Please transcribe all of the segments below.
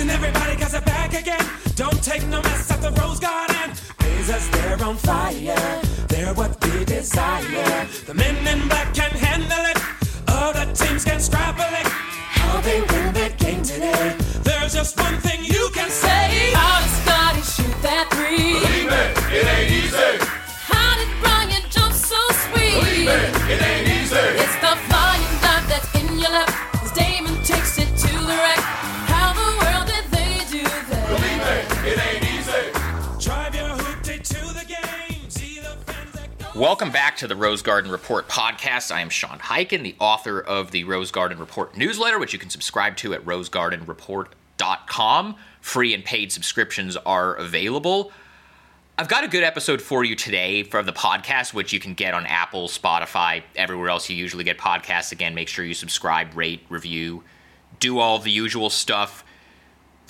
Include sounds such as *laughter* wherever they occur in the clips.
Listen, everybody, got they're back again. Don't take no mess at the Rose Garden. Blazers, they're on fire. They're what we desire. The men in black can handle it. Other teams can scrabble it. How they win that game today. There's just one thing you can say. How did Scotty shoot that three? Believe it, it ain't easy. How did Brian jump so sweet? Believe it, it ain't easy. It's the flying dive that's in your lap. Welcome back to the Rose Garden Report podcast. I am Sean Highkin, the author of the Rose Garden Report newsletter, which you can subscribe to at rosegardenreport.com. Free and paid subscriptions are available. I've got a good episode for you today from the podcast, which you can get on Apple, Spotify, everywhere else you usually get podcasts. Again, make sure you subscribe, rate, review, do all the usual stuff.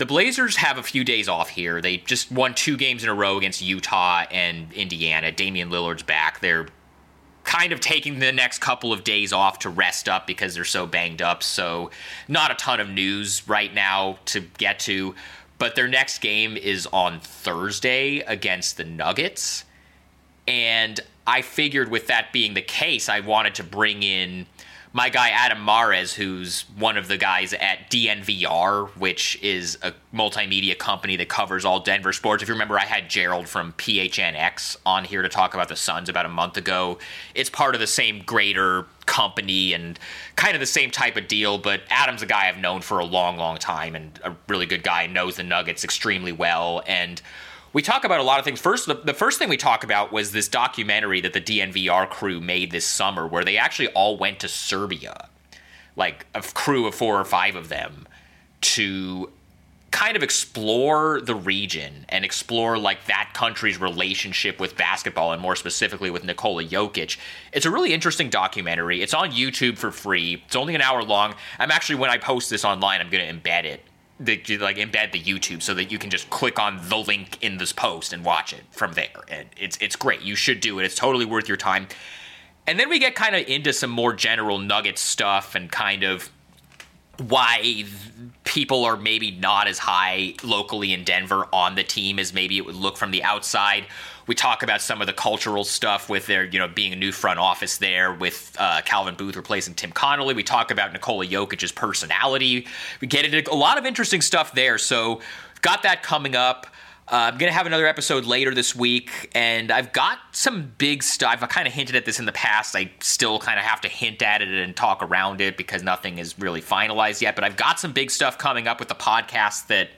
The Blazers have a few days off here. They just won two games in a row against Utah and Indiana. Damian Lillard's back. They're kind of taking the next couple of days off to rest up because they're so banged up. So, not a ton of news right now to get to. But their next game is on Thursday against the Nuggets. And I figured with that being the case, I wanted to bring in my guy Adam Mares, who's one of the guys at DNVR, which is a multimedia company that covers all Denver sports. If you remember, I had Gerald from PHNX on here to talk about the Suns about a month ago. It's part of the same greater company and kind of the same type of deal, but Adam's a guy I've known for a long, long time and a really good guy, knows the Nuggets extremely well. And we talk about a lot of things. First, the, the first thing we talk about was this documentary that the DNVR crew made this summer, where they actually all went to Serbia, like a crew of four or five of them, to kind of explore the region and explore like that country's relationship with basketball and more specifically with Nikola Jokic. It's a really interesting documentary. It's on YouTube for free. It's only an hour long. I'm actually when I post this online, I'm going to embed it the, like embed the YouTube so that you can just click on the link in this post and watch it from there. And it's it's great. You should do it. It's totally worth your time. And then we get kind of into some more general nugget stuff and kind of why people are maybe not as high locally in Denver on the team as maybe it would look from the outside. We talk about some of the cultural stuff with their, you know, being a new front office there with uh, Calvin Booth replacing Tim Connelly. We talk about Nikola Jokic's personality. We get into a lot of interesting stuff there. So, got that coming up. Uh, I'm going to have another episode later this week, and I've got some big stuff. I've kind of hinted at this in the past. I still kind of have to hint at it and talk around it because nothing is really finalized yet. But I've got some big stuff coming up with the podcast that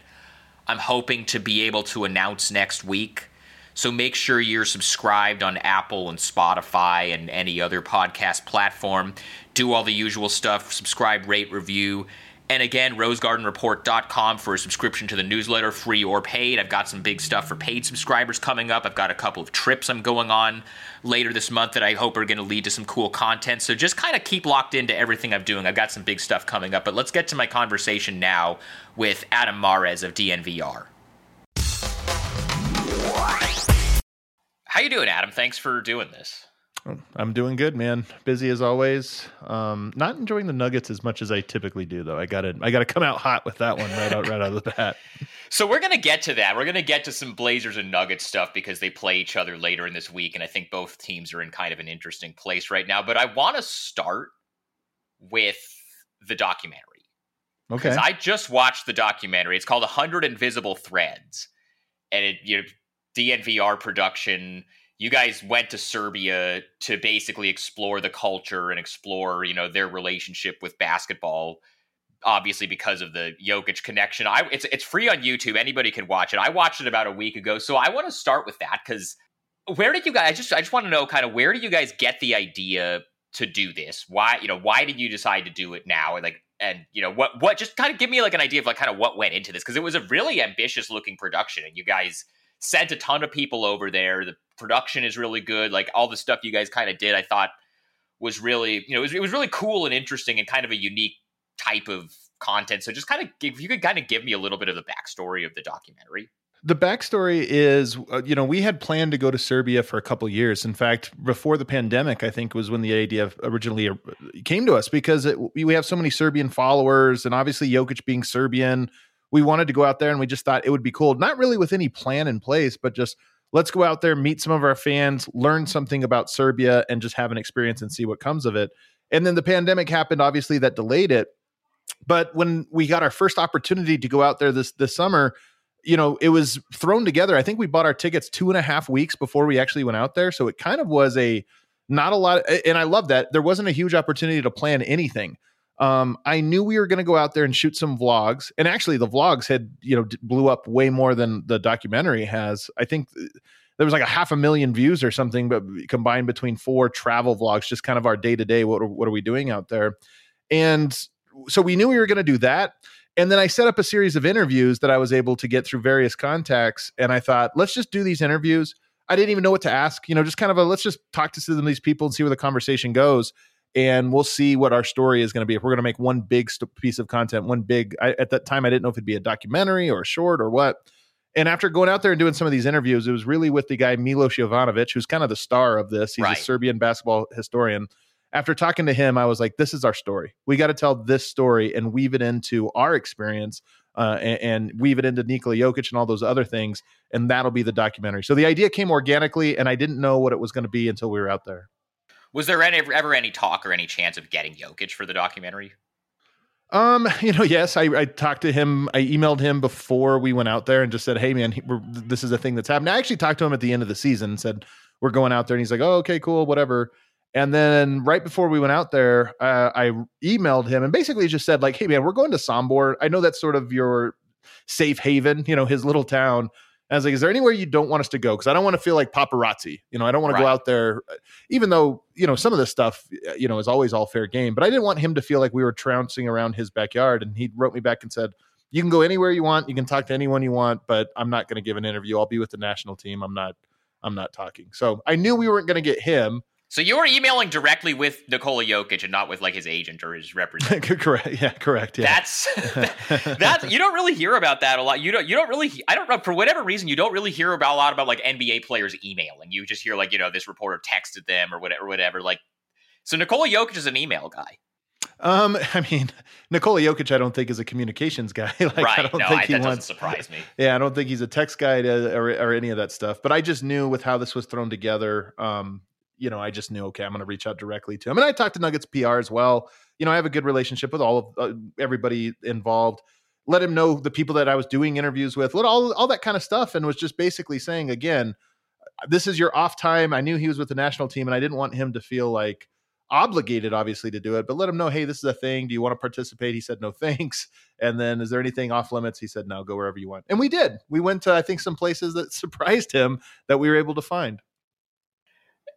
I'm hoping to be able to announce next week. So make sure you're subscribed on Apple and Spotify and any other podcast platform. Do all the usual stuff subscribe, rate, review. And again, rosegardenreport.com for a subscription to the newsletter, free or paid. I've got some big stuff for paid subscribers coming up. I've got a couple of trips I'm going on later this month that I hope are going to lead to some cool content. So just kind of keep locked into everything I'm doing. I've got some big stuff coming up. But let's get to my conversation now with Adam Mares of DNVR. How you doing, Adam? Thanks for doing this. I'm doing good, man. Busy as always. Um, not enjoying the Nuggets as much as I typically do, though. I gotta, I gotta come out hot with that one right out, right out of the bat. *laughs* So we're gonna get to that. We're gonna get to some Blazers and Nuggets stuff because they play each other later in this week, and I think both teams are in kind of an interesting place right now. But I want to start with the documentary Okay. because I just watched the documentary. It's called "100 Invisible Threads," and it you know, DNVR production. You guys went to Serbia to basically explore the culture and explore, you know, their relationship with basketball. Obviously, because of the Jokic connection, I it's it's free on YouTube. Anybody can watch it. I watched it about a week ago, so I want to start with that because where did you guys? I just I just want to know kind of where did you guys get the idea to do this? Why you know why did you decide to do it now? And like and you know what what just kind of give me like an idea of like kind of what went into this because it was a really ambitious looking production and you guys sent a ton of people over there. The production is really good. Like all the stuff you guys kind of did, I thought was really, you know, it was, it was really cool and interesting and kind of a unique type of content. So just kind of give, you could kind of give me a little bit of the backstory of the documentary. The backstory is, uh, you know, we had planned to go to Serbia for a couple years. In fact, before the pandemic, I think was when the idea originally uh, came to us because it, we have so many Serbian followers, and obviously Jokic being Serbian, we wanted to go out there and we just thought it would be cool, not really with any plan in place, but just let's go out there, meet some of our fans, learn something about Serbia, and just have an experience and see what comes of it. And then the pandemic happened, obviously, that delayed it. But when we got our first opportunity to go out there this this summer, you know, it was thrown together. I think we bought our tickets two and a half weeks before we actually went out there. So it kind of was a not a lot. and I love that there wasn't a huge opportunity to plan anything. Um, I knew we were going to go out there and shoot some vlogs, and actually, the vlogs had you know blew up way more than the documentary has. I think there was like a half a million views or something, but combined between four travel vlogs, just kind of our day to day. What what are we doing out there? And so we knew we were going to do that. And then I set up a series of interviews that I was able to get through various contacts. And I thought, let's just do these interviews. I didn't even know what to ask, you know, just kind of a let's just talk to some of these people and see where the conversation goes. And we'll see what our story is going to be. If we're going to make one big st- piece of content, one big, I, at that time, I didn't know if it'd be a documentary or a short or what. And after going out there and doing some of these interviews, it was really with the guy Milos Jovanovic, who's kind of the star of this. He's right. a Serbian basketball historian after talking to him, I was like, this is our story. We got to tell this story and weave it into our experience uh, and, and, weave it into Nikola Jokic and all those other things. And that'll be the documentary. So the idea came organically, and I didn't know what it was going to be until we were out there. Was there any, ever any talk or any chance of getting Jokic for the documentary? Um, *laughs* you know, yes, I, I, talked to him. I emailed him before we went out there and just said, "Hey, man, this is a thing that's happening." I actually talked to him at the end of the season and said, "We're going out there," and he's like, "Oh, okay, cool, whatever." And then right before we went out there, uh, I emailed him and basically just said like, "Hey man, we're going to Sombor. I know that's sort of your safe haven, you know, his little town." I was like, "Is there anywhere you don't want us to go? Because I don't want to feel like paparazzi. You know, I don't want right. to go out there, even though you know some of this stuff, uh, you know, is always all fair game. But I didn't want him to feel like we were trouncing around his backyard." And he wrote me back and said, "You can go anywhere you want. You can talk to anyone you want, but I'm not going to give an interview. I'll be with the national team. I'm not." I'm not talking. So I knew we weren't going to get him so you were emailing directly with Nikola Jokic and not with like his agent or his representative. *laughs* correct. Yeah, correct. Yeah. That's *laughs* that's you don't really hear about that a lot. You don't you don't really I don't know for whatever reason you don't really hear about a lot about like NBA players emailing. You just hear like, you know, this reporter texted them or whatever whatever like so Nikola Jokic is an email guy. Um, *laughs* I mean, Nikola Jokic, I don't think is a communications guy. like, right? I don't no, think I, he that wants, doesn't surprise me. Yeah, I don't think he's a text guy to, or, or, any of that stuff. But I just knew with how this was thrown together, um, you know, I just knew, okay, I'm going to reach out directly to him. And I talked to Nuggets PR as well. You know, I have a good relationship with all of uh, everybody involved. Let him know the people that I was doing interviews with, let all all that kind of stuff, and was just basically saying again, this is your off time. I knew he was with the national team, and I didn't want him to feel like obligated, obviously, to do it. But let him know, hey, this is a thing. Do you want to participate? He said, no, thanks. *laughs* And then, is there anything off limits? He said, no, go wherever you want. And we did. We went to, I think, some places that *laughs* surprised him that we were able to find.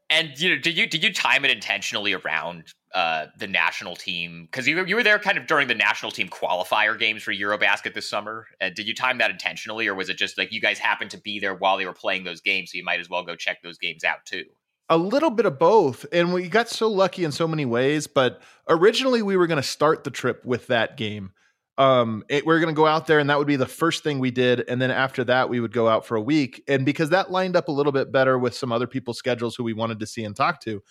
And you know, did you did you time it intentionally around uh, the national team? Because you you were there kind of during the national team qualifier games for EuroBasket this summer. And did you time that intentionally, or was it just like you guys happened to be there while they were playing those games, so you might as well go check those games out too? A little bit of both, and we got so lucky in so many ways. But originally, we were going to start the trip with that game um it, we are going to go out there and that would be the first thing we did. And then after that we would go out for a week. And because that lined up a little bit better with some other people's schedules who we wanted to see and talk to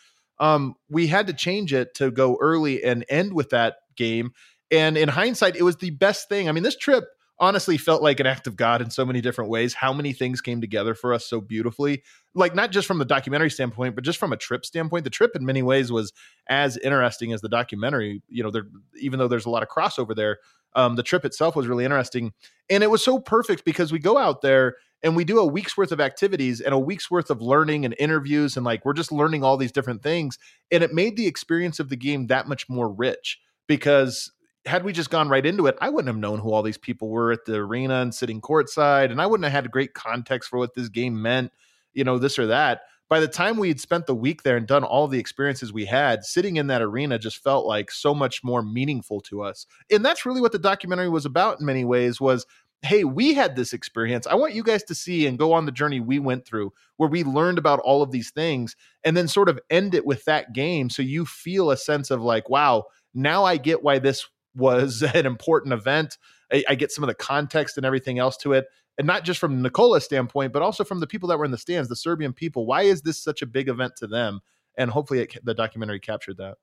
um we had to change it to go early and end with that game. And in hindsight it was the best thing. I mean this trip honestly felt like an act of God in so many different ways. How many things came together for us so beautifully? Like not just from the documentary standpoint, but just from a trip standpoint. The trip in many ways was as interesting as the documentary. You know, there even though there's a lot of crossover there, um, the trip itself was really interesting. And it was so perfect because we go out there and we do a week's worth of activities and a week's worth of learning and interviews and like we're just learning all these different things. And it made the experience of the game that much more rich because had we just gone right into it, I wouldn't have known who all these people were at the arena and sitting courtside, and I wouldn't have had great context for what this game meant, you know, this or that. By the time we had spent the week there and done all the experiences we had, sitting in that arena just felt like so much more meaningful to us. And that's really what the documentary was about in many ways was hey, we had this experience. I want you guys to see and go on the journey we went through where we learned about all of these things and then sort of end it with that game so you feel a sense of like, wow, now I get why this was *laughs* an important event. I, I, get some of the context and everything else to it. And not just from Nikola's standpoint, but also from the people that were in the stands, the Serbian people. Why is this such a big event to them? And hopefully it, the documentary captured that.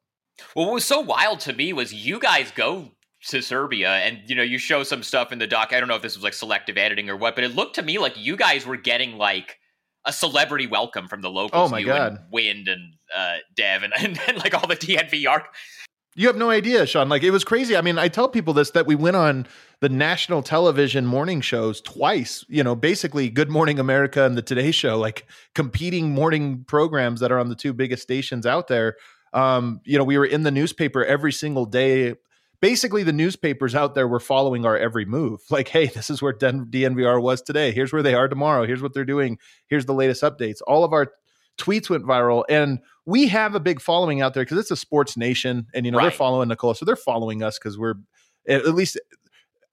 Well, what was so wild to me was you guys go to Serbia, and you know, you show some stuff in the doc. I don't know if this was like selective editing or what, but it looked to me like you guys were getting like a celebrity welcome from the locals. Oh my you God. And Wind and uh, Dev and, *laughs* and, and like all the DNVR. You have no idea, Sean. Like it was crazy. I mean, I tell people this that we went on the national television morning shows twice, you know, basically Good Morning America and the Today Show, like competing morning programs that are on the two biggest stations out there. Um, you know, we were in the newspaper every single day. Basically, the newspapers out there were following our every move. Like, hey, this is where DNVR was today. Here's where they are tomorrow. Here's what they're doing. Here's the latest updates. All of our tweets went viral and we have a big following out there because it's a sports nation and you know they're following Nikola so they're following us because we're at at least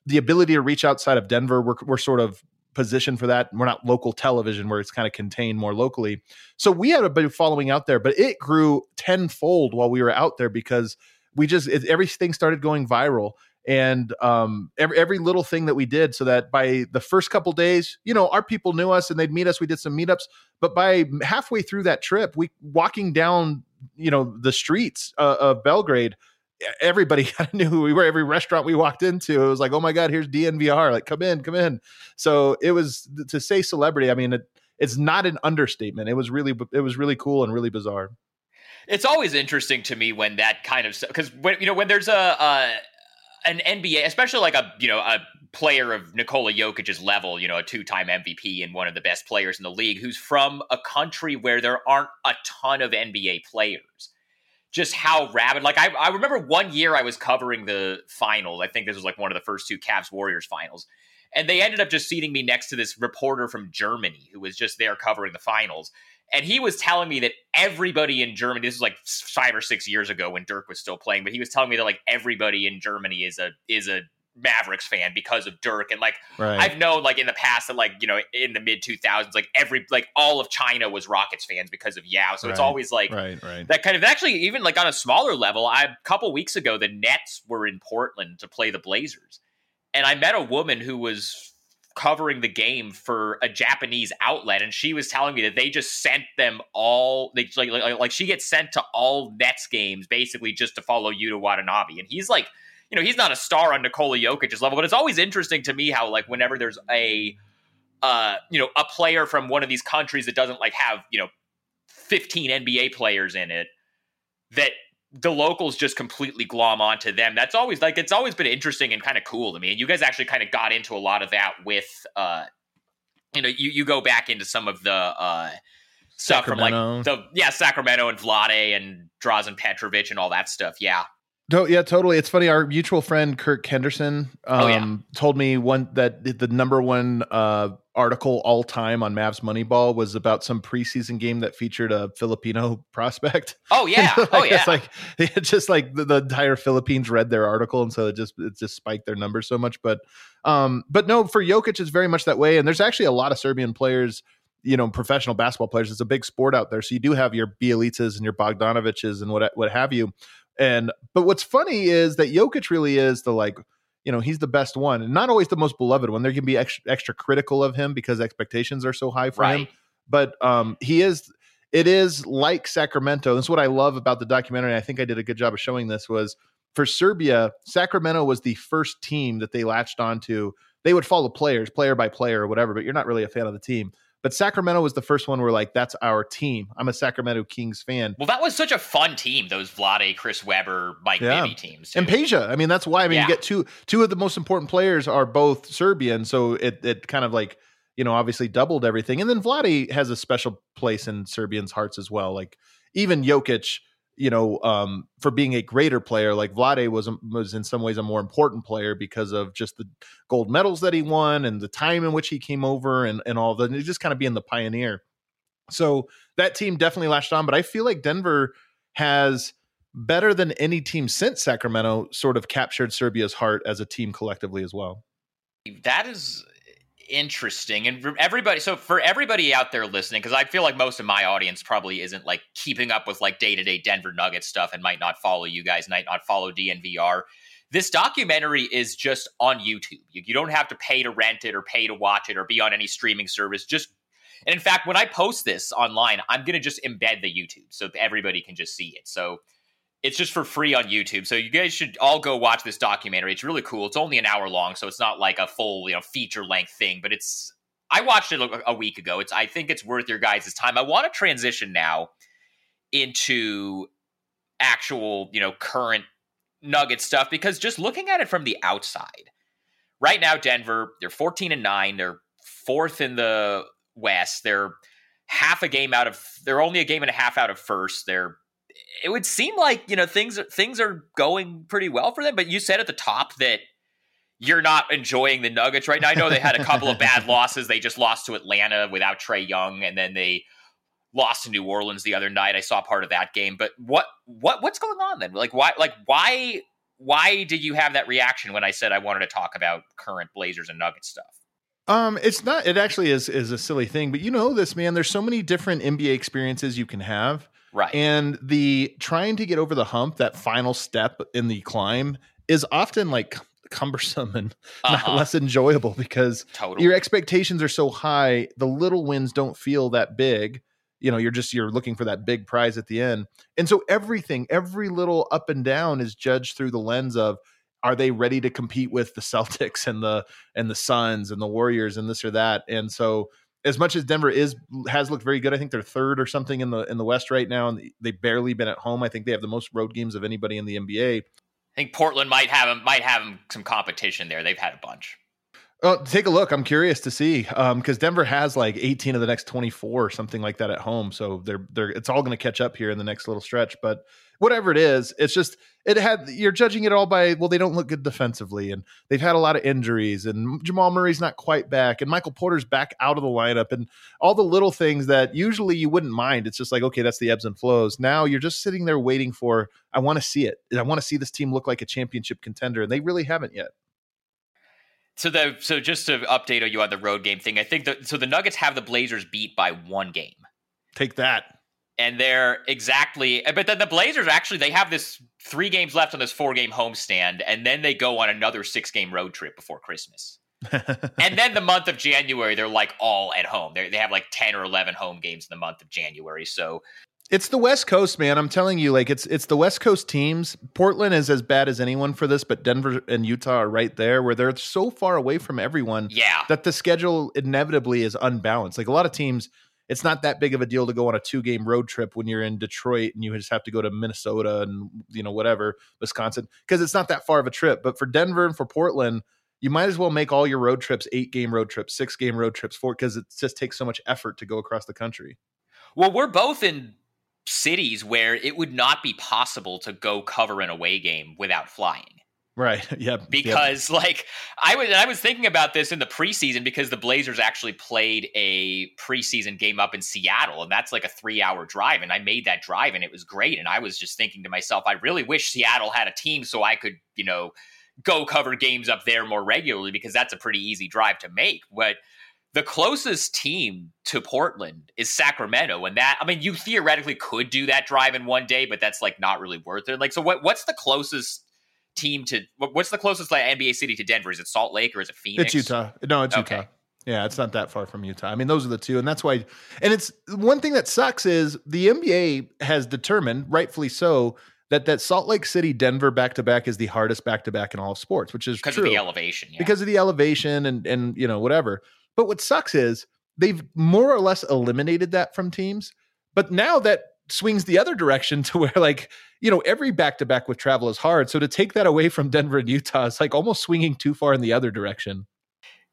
the ability to reach outside of Denver we're, we're sort of positioned for that. We're not local television where it's kind of contained more locally. So we had a big following out there but it grew tenfold while we were out there because we just it, everything started going viral and um, every, every little thing that we did so that by the first couple days you know our people knew us and they'd meet us we did some meetups but by halfway through that trip we walking down you know the streets uh, of belgrade everybody *laughs* kind of knew who we were every restaurant we walked into it was like oh my god here's dnvr like come in come in. So it was to say celebrity i mean it, it's not an understatement it was really it was really cool and really bizarre. It's always interesting to me when that kind of because when you know when there's a, a an NBA, especially like a you know a player of Nikola Jokic's level, you know, a two-time MVP and one of the best players in the league, who's from a country where there aren't a ton of NBA players. Just how rabid! Like I, I remember one year I was covering the finals. I think this was like one of the first two Cavs Warriors finals, and they ended up just seating me next to this reporter from Germany who was just there covering the finals. And he was telling me that everybody in Germany, this was like five or six years ago when Dirk was still playing, but he was telling me that like everybody in Germany is a is a Mavericks fan because of Dirk. And like right I've known like in the past that like, you know, in the mid two thousands, like every like all of China was Rockets fans because of Yao. So it's always like right right that kind of actually even like on a smaller level I, a couple weeks ago the nets were in portland to play the blazers and i met a woman who was covering the game for a japanese outlet and she was telling me that they just sent them all they like like, like she gets sent to all nets games basically just to follow yuta watanabe and he's like you know he's not a star on Nikola Jokic's level but it's always interesting to me how like whenever there's a uh you know a player from one of these countries that doesn't like have you know 15 NBA players in it that the locals just completely glom onto them. That's always like it's always been interesting and kind of cool to me. And you guys actually kind of got into a lot of that with uh you know, you, you go back into some of the uh stuff from like the yeah, Sacramento and Vlade and Drazen Petrovic and all that stuff. Yeah. No, yeah, totally. It's funny. Our mutual friend Kirk Henderson um, Oh, yeah. told me one that the number one uh, article all time on Mavs Moneyball was about some preseason game that featured a Filipino *laughs* prospect. Oh *laughs* yeah. like, oh *laughs* yeah. It's like it just like the, the entire Philippines read their article, and so it just it just spiked their numbers so much. But um, but no, for Jokic, it's very much that way. And there's actually a lot of Serbian players, you know, professional basketball players. It's a big sport out there, so you do have your Bjelicas and your Bogdanoviches and what what have you. And but what's funny is that Jokic really is the like. You know he's the best one, and not always the most beloved one. There can be extra, extra critical of him because expectations are so high for him. But um, he is it is like sacramento. That's what i love about the documentary i think i did a good job of showing this was for serbia sacramento was the first team that they latched onto. They would follow players player by player or whatever but you're not really a fan of the team but sacramento was the first one where like that's our team i'm a sacramento kings fan Well, that was such a fun team, those Vlade, Chris Webber, Mike Yeah. Bibby teams. too. and Peja. I mean, that's why. I mean, Yeah. you get two two of the most important players are both Serbian, so it it kind of like you know obviously doubled everything. And then Vlade has a special place in Serbians' hearts as well. Like even Jokic, you know, um, for being a greater player, like Vlade was was in some ways a more important player because of just the gold medals that he won and the time in which he came over and and all that. And just kind of being the pioneer. So that team definitely latched on, but I feel like Denver has better than any team since Sacramento sort of captured Serbia's heart as a team collectively as well. That is interesting. And for everybody, so for everybody out there listening, because I feel like most of my audience probably isn't like keeping up with like day to day Denver Nuggets stuff and might not follow you guys, might not follow DNVR. This documentary is just on YouTube. You, you don't have to pay to rent it or pay to watch it or be on any streaming service. Just and in fact, when I post this online, I'm gonna just embed the YouTube so everybody can just see it. So It's just for free on YouTube, so you guys should all go watch this documentary. It's really cool. It's only an hour long, so it's not like a full, you know, feature length thing. But it's I watched it a, week ago. It's I think it's worth your guys' time. I want to transition now into actual, you know, current Nugget stuff because just looking at it from the outside, right now Denver they're 14 and 9, they're fourth in the West. They're half a game out of they're only a game and a half out of first. They're it would seem like, you know, things things are going pretty well for them, but you said at the top that you're not enjoying the Nuggets right now. I know they had a couple of bad *laughs* losses. They just lost to Atlanta without Trey Young and then they lost to New Orleans the other night. I saw part of that game. But what what what's going on then? Like why like why why did you have that reaction when I said I wanted to talk about current Blazers and Nuggets stuff? Um, it's not. It actually is is a silly thing, but you know this, man. There's so many different NBA experiences you can have, Right. and the trying to get over the hump, that final step in the climb, is often like cumbersome and *laughs* Uh-huh. not less enjoyable because Totally. your expectations are so high. The little wins don't feel that big. You know, you're just you're looking for that big prize at the end, and so everything, every little up and down, is judged through the lens of are they ready to compete with the Celtics and the and the Suns and the Warriors and this or that? And so as much as Denver is has looked very good, I think they're third or something in the in the West right now, and they've barely been at home. I think they have the most road games of anybody in the NBA. I think Portland might have 'em- might have 'em some competition there. They've had a bunch. Oh, take a look. I'm curious to see um, because Denver has like 18 of the next 24 or something like that at home. So they're they're it's all going to catch up here in the next little stretch. But whatever it is, it's just it had you're judging it all by well they don't look good defensively and they've had a lot of injuries and Jamal Murray's not quite back and Michael Porter's back out of the lineup and all the little things that usually you wouldn't mind. It's just like okay that's the ebbs and flows. Now you're just sitting there waiting for I want to see it. I want to see this team look like a championship contender and they really haven't yet. So the so just to update you on the road game thing, I think that so the Nuggets have the Blazers beat by one game. Take that. And they're exactly but then the blazers actually they have this three games left on this four game homestand and then they go on another six game road trip before christmas *laughs* and then the month of january they're like all at home they they have like 10 or 11 home games in the month of january so It's the West Coast, man. I'm telling you, like it's it's the West Coast teams. Portland is as bad as anyone for this, but Denver and Utah are right there, where they're so far away from everyone yeah that the schedule inevitably is unbalanced. Like a lot of teams, it's not that big of a deal to go on a two game road trip when you're in Detroit and you just have to go to Minnesota and you know whatever Wisconsin because it's not that far of a trip. But for Denver and for Portland, you might as well make all your road trips eight game road trips, six game road trips because it just takes so much effort to go across the country. well we're both in cities where it would not be possible to go cover an away game without flying Right. *laughs* Yeah. because like I was I was thinking about this in the preseason because the Blazers actually played a preseason game up in Seattle and that's like a 3-hour drive and I made that drive and it was great and I was just thinking to myself I really wish Seattle had a team so I could, you know, go cover games up there more regularly because that's a pretty easy drive to make. But the closest team to Portland is Sacramento, and that I mean, you theoretically could do that drive in one day, but that's like not really worth it. Like, so what? What's the closest team to? What's the closest like NBA city to Denver? Is it Salt Lake or is it Phoenix? It's Utah. No, it's Okay. Utah. Yeah, it's not that far from Utah. I mean, those are the two, and that's why. And it's one thing that sucks is the NBA has determined, rightfully so, that that Salt Lake City Denver back to back is the hardest back to back in all of sports, which is because true of the elevation. Yeah. because of the elevation and and you know whatever. But what sucks is they've more or less eliminated that from teams. But now that swings the other direction *laughs* to where like you know every back to back with travel is hard. So to take that away from Denver and Utah is like almost swinging too far in the other direction.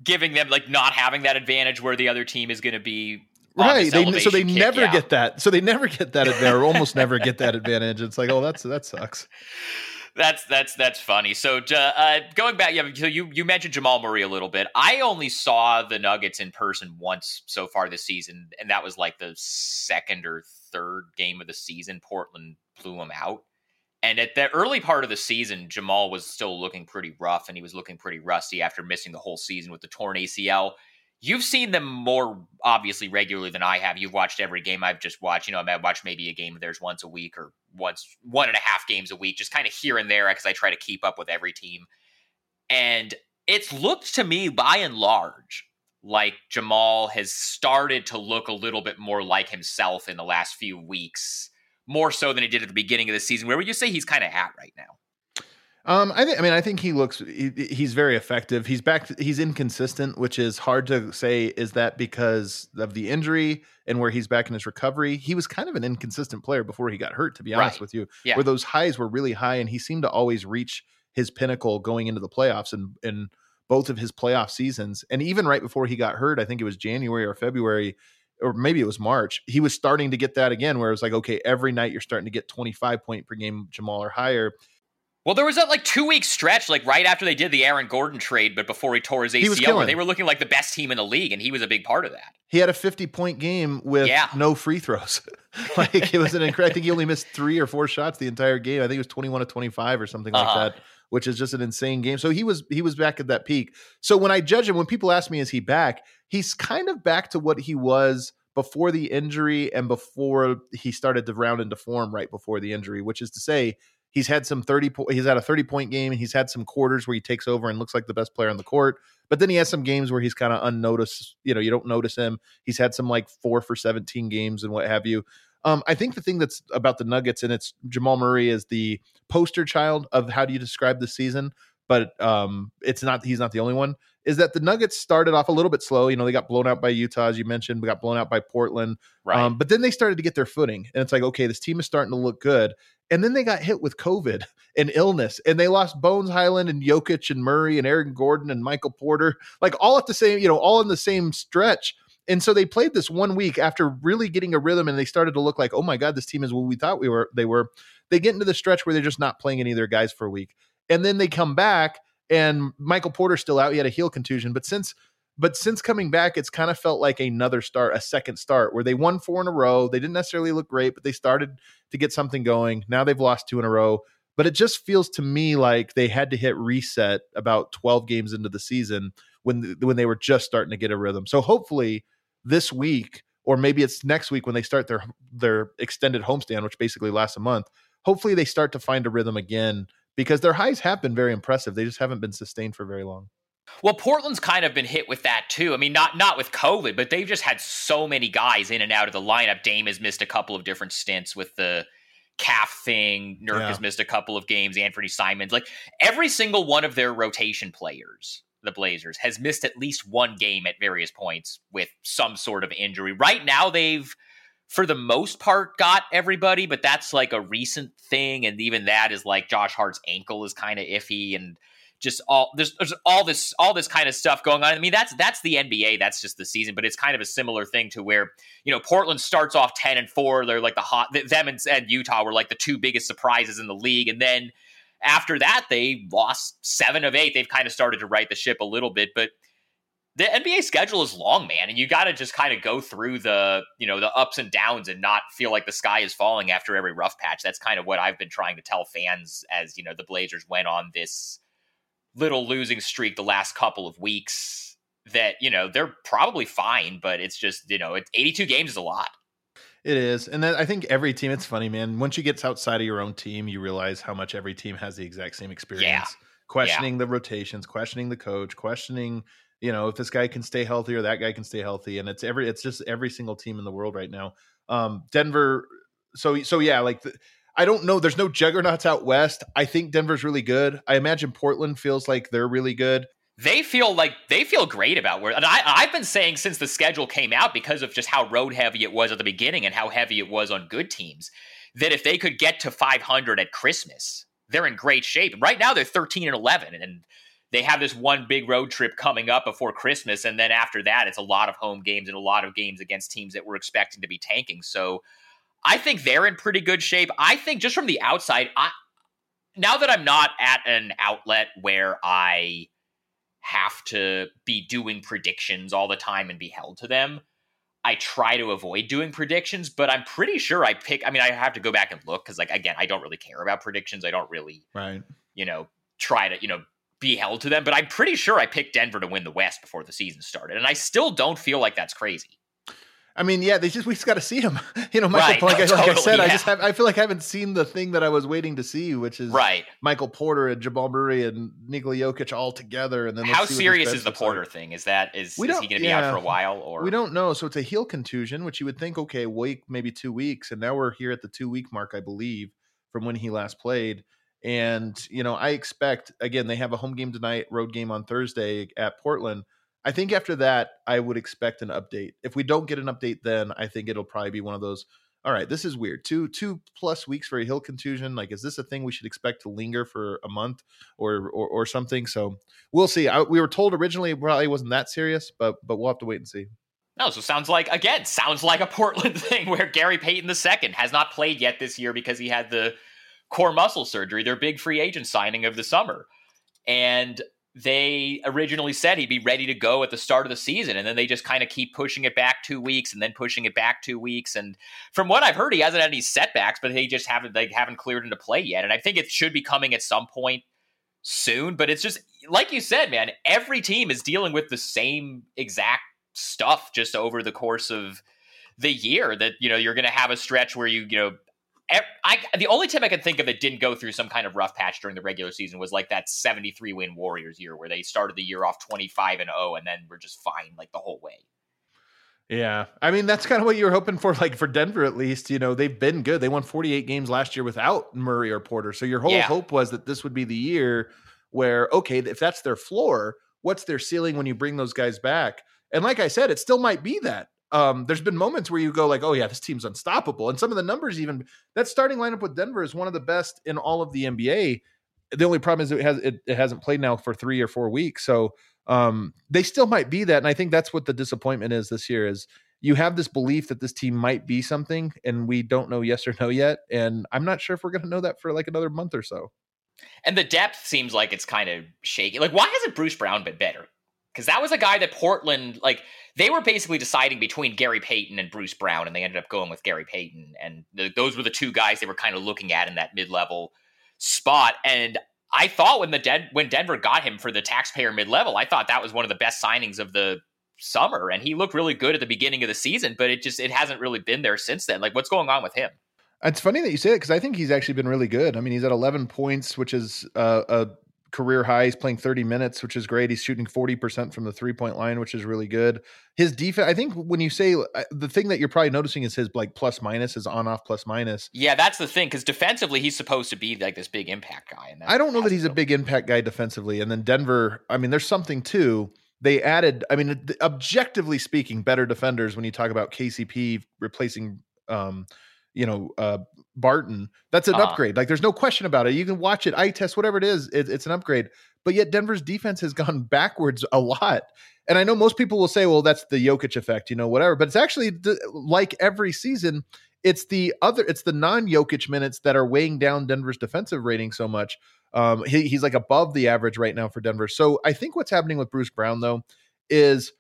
giving them like not having that advantage where the other team is going to be right they, so they kick, never yeah. get that so they never get that advantage or almost *laughs* never get that advantage it's like oh that's that sucks That's that's that's funny. So uh, going back, yeah. So you you mentioned Jamal Murray a little bit. I only saw the Nuggets in person once so far this season, and that was like the second or third game of the season. Portland blew him out, and at the early part of the season, Jamal was still looking pretty rough, and he was looking pretty rusty after missing the whole season with the torn ACL. You've seen them more obviously regularly than I have. You've watched every game I've just watched. You know, I watch maybe a game of theirs once a week or once one and a half games a week, just kind of here and there because I try to keep up with every team. And it's looked to me by and large like Jamal has started to look a little bit more like himself in the last few weeks, more so than he did at the beginning of the season. Where would you say he's kind of at right now? Um, I think. I mean, I think he looks. He, he's very effective. He's back. He's inconsistent, which is hard to say. Is that because of the injury and where he's back in his recovery? He was kind of an inconsistent player before he got hurt. To be honest Right. with you, Yeah. where those highs were really high, and he seemed to always reach his pinnacle going into the playoffs and in both of his playoff seasons. And even right before he got hurt, I think it was January or February. Or maybe it was March. He was starting to get that again, where it was like, okay, every night you're starting to get 25 point per game Jamal or higher. Well, there was that like two week stretch, like right after they did the Aaron Gordon trade, but before he tore his ACL, where they were looking like the best team in the league, and he was a big part of that. He had a 50 point game with Yeah. no free throws. *laughs* like it was an *laughs* incredible. I think he only missed three or four shots the entire game. I think it was 21 to 25 or something Uh-huh. like that, which is just an insane game. So he was he was back at that peak. So when I judge him, when people ask me, is he back? He's kind of back to what he was before the injury and before he started to round into form right before the injury, which is to say he's had some 30 po- he's had a 30 point game and he's had some quarters where he takes over and looks like the best player on the court but then he has some games where he's kind of unnoticed you know you don't notice him he's had some like 4 for 17 games and what have you um, I think the thing that's about the Nuggets and it's Jamal Murray is the poster child of how do you describe the season, but um, it's not he's not the only one. Is that the Nuggets started off a little bit slow? You know, they got blown out by Utah, as you mentioned, we got blown out by Portland. Right. Um, but then they started to get their footing, and it's like, okay, this team is starting to look good. And then they got hit with COVID *laughs* and illness, and they lost Bones Hyland and Jokic and Murray and Aaron Gordon and Michael Porter, like all at the same, you know, all in the same stretch. And so they played this one week after really getting a rhythm, and they started to look like, oh my god, this team is what we thought we were. They were. They get into the stretch where they're just not playing any of their guys for a week, and then they come back, and Michael Porter's still out. He had a heel contusion, but since but since coming back, it's kind of felt like another start, a second start, where they won four in a row. They didn't necessarily look great, but they started to get something going. Now they've lost two in a row. But it just feels to me like they had to hit reset about 12 games into the season when when they were just starting to get a rhythm. So hopefully this week, or maybe it's next week when they start their their extended homestand, which basically lasts a month. Hopefully they start to find a rhythm again because their highs have been very impressive. They just haven't been sustained for very long. Well, Portland's kind of been hit with that too. I mean, not not with COVID, but they've just had so many guys in and out of the lineup. Dame has missed a couple of different stints with the calf thing. Nurk Yeah. has missed a couple of games. Anfernee Simons, like every single one of their rotation players, the Blazers has missed at least one game at various points with some sort of injury. Right now, they've for the most part got everybody, but that's like a recent thing, and even that is like Josh Hart's ankle is kind of iffy and just all there's, there's all this all this kind of stuff going on. I mean, that's that's the NBA. That's just the season, but it's kind of a similar thing to where you know Portland starts off ten and four. They're like the hot them and, and Utah were like the two biggest surprises in the league, and then after that they lost seven of eight. They've kind of started to right the ship a little bit, but the NBA schedule is long, man, and you got to just kind of go through the you know the ups and downs and not feel like the sky is falling after every rough patch. That's kind of what I've been trying to tell fans as you know the Blazers went on this little losing streak the last couple of weeks. That you know they're probably fine, but it's just you know it's 82 games is a lot. It is. And then I think every team, it's funny, man. Once you get outside of your own team, you realize how much every team has the exact same experience. Questioning the rotations, questioning the coach, questioning, you know, if this guy can stay healthy or that guy can stay healthy. And it's every it's just every single team in the world right now. Um, Denver, so so yeah, like the, I don't know. There's no juggernauts out west. I think Denver's really good. I imagine Portland feels like they're really good. They feel like they feel great about where and I, I've been saying since the schedule came out because of just how road heavy it was at the beginning and how heavy it was on good teams that if they could get to 500 at Christmas, they're in great shape. Right now they're 13 and 11 and they have this one big road trip coming up before Christmas and then after that it's a lot of home games and a lot of games against teams that we're expecting to be tanking. So I think they're in pretty good shape. I think just from the outside, I now that I'm not at an outlet where I have to be doing predictions all the time and be held to them. I try to avoid doing predictions, but I'm pretty sure I pick. I mean, I have to go back and look because, like, again, I don't really care about predictions. I don't really, Right. you know, try to, you know, be held to them. But I'm pretty sure I picked Denver to win the West before the season started, and I still don't feel like that's crazy. I mean, yeah, they just we just got to see him. *laughs* You know, Michael. Right, Like, no, I, like I totally, said, I just have. I feel like I haven't seen the thing that I was waiting to see, which is Right. Michael Porter and Jamal Murray and Nikola Jokic all together. And then How see what this serious is the looks like. Porter thing? Is that is, We is he going to be out for a while or We don't know. So it's a heel contusion, which you would think, okay, week, maybe two weeks. And now we're here at the two week mark, I believe, from when he last played. And, you know, I expect, again, they have a home game tonight, road game on Thursday at Portland. I think after that, I would expect an update. If we don't get an update, then I think it'll probably be one of those. All right, this is weird. Two two plus weeks for a heel contusion. Like, is this a thing we should expect to linger for a month or or, or something? So we'll see. I, we were told originally it probably wasn't that serious, but but we'll have to wait and see. No, so sounds like again, sounds like a *laughs* Portland thing where Gary Payton II has not played yet this year because he had the core muscle surgery, their big free agent signing of the summer. And they originally said he'd be ready to go at the start of the season, and then they just kind of keep pushing it back two weeks and then pushing it back two weeks. And from what I've heard, he hasn't had any setbacks, but they just haven't they haven't cleared into play yet. And I think it should be coming at some point soon. But it's just like you said, man, every team is dealing with the same exact stuff just over the course of the year that you know you're going to have a stretch where you you know I the only team I can think of that didn't go through some kind of rough patch during the regular season was like that 73 win Warriors year where they started the year off 25 and 0 and then were just fine like the whole way. Yeah. I mean, that's kind of what you were hoping for, like for Denver at least. You know, they've been good. They won 48 games last year without Murray or Porter. So your whole Yeah. hope was that this would be the year where, okay, if that's their floor, what's their ceiling when you bring those guys back? And like I said, it still might be that. Um, there's been moments where you go like, oh yeah, this team's unstoppable. And some of the numbers even that starting lineup with Denver is one of the best in all of the NBA. The only problem is it has it, it hasn't played now for three or four weeks. So um, they still might be that. And I think that's what the disappointment is this year is you have this belief that this team might be something and we don't know yes or no yet. And I'm not sure if we're going to know that for like another month or so. And the depth seems like it's kind of shaky. Like, why hasn't Bruce Brown been better? Because that was a guy that Portland, like, they were basically deciding between Gary Payton and Bruce Brown, and they ended up going with Gary Payton. And the, those were the two guys they were kind of looking at in that mid level spot. And I thought when the Den- when Denver got him for the taxpayer mid level, I thought that was one of the best signings of the summer. And he looked really good at the beginning of the season, but it just it hasn't really been there since then. Like, what's going on with him? It's funny that you say it because I think he's actually been really good. I mean, he's at 11 points, which is uh, a career high. He's playing 30 minutes, which is great. He's shooting 40% from the three point line, which is really good. His defense, I think when you say uh, the thing that you're probably noticing is his like plus minus, his on off plus minus. Yeah, that's the thing. Because defensively, he's supposed to be like this big impact guy. And I don't know that he's a big impact guy defensively. And then Denver, I mean, there's something too. They added, I mean, objectively speaking, better defenders when you talk about KCP replacing, um, you know, uh, Barton. That's an Uh-huh. upgrade. Like, there's no question about it. You can watch it, eye test, whatever it is. It, it's an upgrade. But yet, Denver's defense has *laughs* gone backwards a lot. And I know most people will say, well, that's the Jokic effect, you know, whatever. But it's actually th- like every season, it's the other, it's the non Jokic minutes that are weighing down Denver's defensive rating so much. Um, he, he's like above the average right now for Denver. So I think what's happening with Bruce Brown, though, is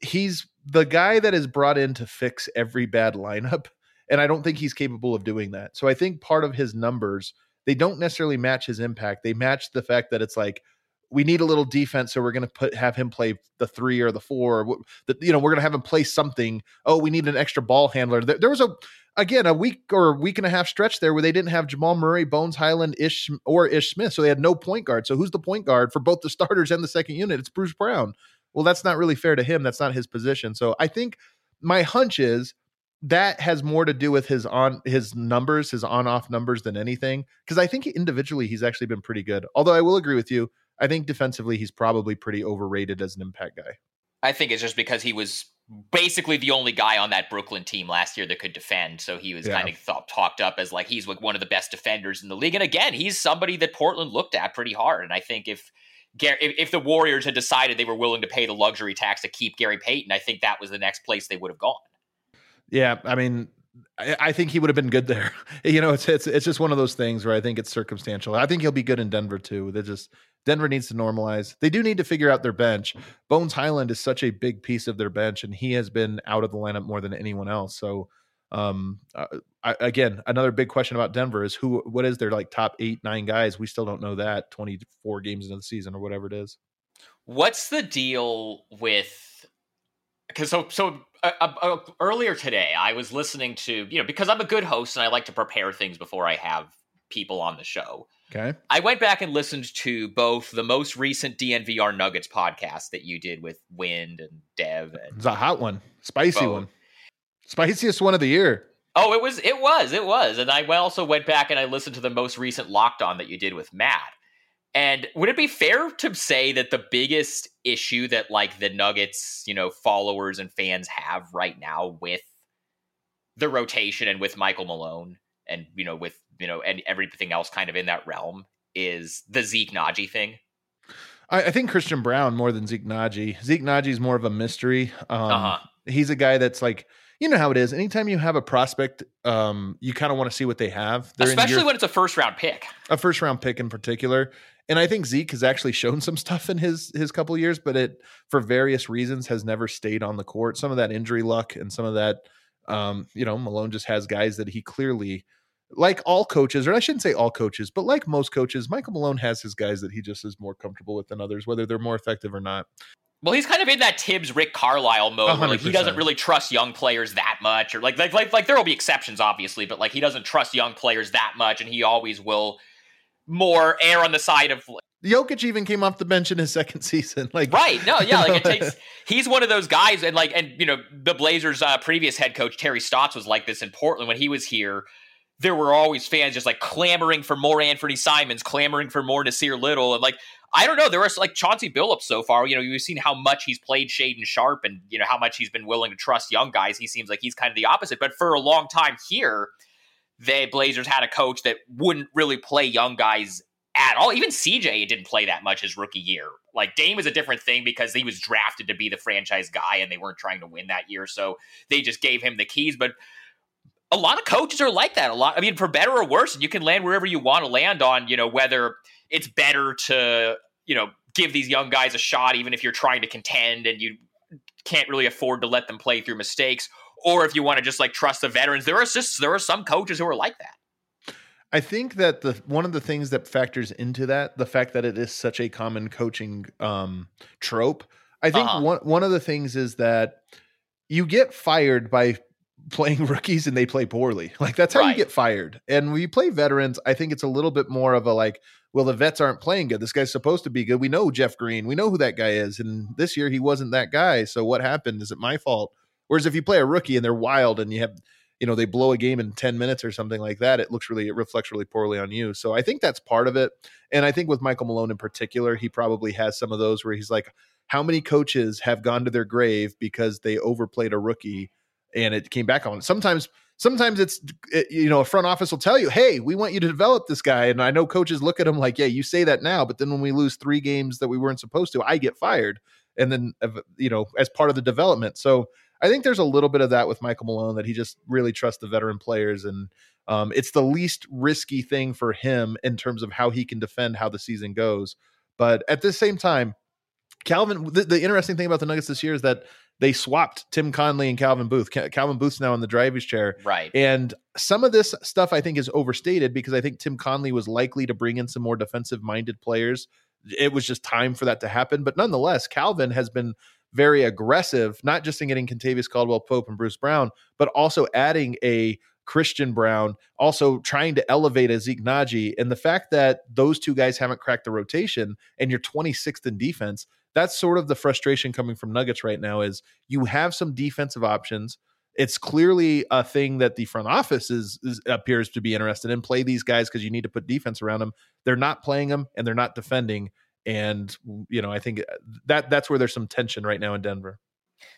he's the guy that is brought in to fix every bad lineup. And I don't think he's capable of doing that. So I think part of his numbers, they don't necessarily match his impact. They match the fact that it's like, we need a little defense, so we're going to put have him play the three or the four. Or, the, you know, we're going to have him play something. Oh, we need an extra ball handler. There, there was a again a week or a week and a half stretch there where they didn't have Jamal Murray, Bones Hyland, Ish or Ish Smith, so they had no point guard. So who's the point guard for both the *laughs* starters and the second unit? It's Bruce Brown. Well, that's not really fair to him. That's not his position. So I think my hunch is that has more to do with his on his numbers, his on off numbers than anything. Because I think individually he's actually been pretty good. Although I will agree with you, I think defensively he's probably pretty overrated as an impact guy. I think it's just because he was basically the only guy on that Brooklyn team last year that could defend. So he was Yeah. kind of thought, talked up as like he's like one of the best defenders in the league. And again, he's somebody that Portland looked at pretty hard. And I think if if the Warriors had decided they were willing to pay the luxury tax to keep Gary Payton, I think that was the next place they would have gone. Yeah, I mean, I, think he would have been good there. *laughs* you know, it's it's it's just one of those things where I think it's circumstantial. I think he'll be good in Denver too. They just Denver needs to normalize. They do need to figure out their bench. Bones Hyland is such a big piece of their bench, and he has been out of the lineup more than anyone else. So, um, uh, I, again, another big question about Denver is who, what is their like top eight, nine guys? We still don't know that. Twenty four games into the season or whatever it is. What's the deal with? Because so so uh, uh, uh, earlier today, I was listening to you know because I'm a good host and I like to prepare things before I have people on the show. Okay. I went back and listened to both the most recent DNVR Nuggets podcast that you did with Wind and Dev. And, It's a hot one, spicy Both. one, spiciest one of the year. oh, it was, it was, it was. And I also went back and I listened to the most recent Locked On that you did with Matt. And would it be fair to say that the biggest issue that like the Nuggets, you know, followers and fans have right now with the rotation and with Michael Malone and you know with you know and everything else kind of in that realm is the Zeke Nnaji thing? I, I think Christian Braun more than Zeke Nnaji. Zeke Nnaji is more of a mystery. Um, Uh-huh. He's a guy that's like, you know how it is. Anytime you have a prospect, um, you kind of want to see what they have. They're Especially year- when it's a first round pick. a first round pick in particular. And I think Zeke has actually shown some stuff in his his couple years, but it for various reasons has never stayed on the court. Some of that injury luck and some of that, um, you know, Malone just has guys that he clearly, like all coaches, or I shouldn't say all coaches, but like most coaches, Michael Malone has his guys that he just is more comfortable with than others, whether they're more effective or not. Well, he's kind of in that Thibs Rick Carlisle mode where like, he doesn't really trust young players that much, or like like like like there will be exceptions, obviously, but like he doesn't trust young players that much, and he always will more air on the side of Jokic even came off the bench in his second *laughs* season. Like right. No, yeah, like it takes. He's one of those guys, and like and you know the Blazers' uh, previous head coach Terry Stotts was like this in Portland when he was here. There were always fans just like clamoring for more Anfernee Simons, clamoring for more Nassir Little, and like I don't know. There was like Chauncey Billups so far. You know, you've seen how much he's played Shaedon Sharpe, and you know how much he's been willing to trust young guys. He seems like he's kind of the opposite. But for a long time here, the Blazers had a coach that wouldn't really play young guys at all. Even CJ didn't play that much his rookie year. Like Dame is a different thing because he was drafted to be the franchise guy, and they weren't trying to win that year, so they just gave him the keys. But a lot of coaches are like that. A lot. I mean, for better or worse, and you can land wherever you want to land on. You know, whether it's better to you know give these young guys a shot, even if you're trying to contend and you can't really afford to let them play through mistakes, or if you want to just like trust the veterans. There are just there are some coaches who are like that. I think that the one of the things that factors into that, the fact that it is such a common coaching um, trope, I think Uh-huh. one one of the things is that you get fired by playing *laughs* rookies and they play poorly. Like that's how you get fired. And when you play veterans, I think it's a little bit more of a like, well, the vets aren't playing good. This guy's supposed to be good. We know Jeff Green. We know who that guy is. And this year he wasn't that guy. So what happened? Is it my fault? Whereas if you play a rookie and they're wild and you have you know they blow a game in 10 minutes or something like that it looks really it reflects really poorly on you. So i think that's part of it. And i think with michael malone in particular he probably has some of those where he's like how many coaches have gone to their grave because they overplayed a rookie? And it came back on. Sometimes sometimes it's it- you know a front office will tell you hey we want you to develop this guy. And i know coaches look at him like yeah you say that now but then when we lose three games that we weren't supposed to i get fired. And then you know as part of the development. So I think there's a little bit of that with Michael Malone that he just really trusts the veteran players, and um, it's the least risky thing for him in terms of how he can defend how the season goes. But at the same time, Calvin, the, the interesting thing about the Nuggets this year is that they swapped Tim Connelly and Calvin Booth. Ca- Calvin Booth's now in the driver's chair. Right. And some of this stuff I think is overstated because I think Tim Connelly was likely to bring in some more defensive minded players. It was just time for that to happen. But nonetheless, Calvin has been very aggressive, not just in getting Kentavious Caldwell Pope and Bruce Brown, but also adding a Christian Braun, also trying to elevate a Zeke Nnaji. And the fact that those two guys haven't cracked the rotation and you're 26th in defense, that's sort of the frustration coming from Nuggets right now is you have some defensive options. It's clearly a thing that the front office is, is appears to be interested in. Play these guys because you need to put defense around them. They're not playing them and they're not defending. And you know, I think uh, that that's where there's some tension right now in Denver.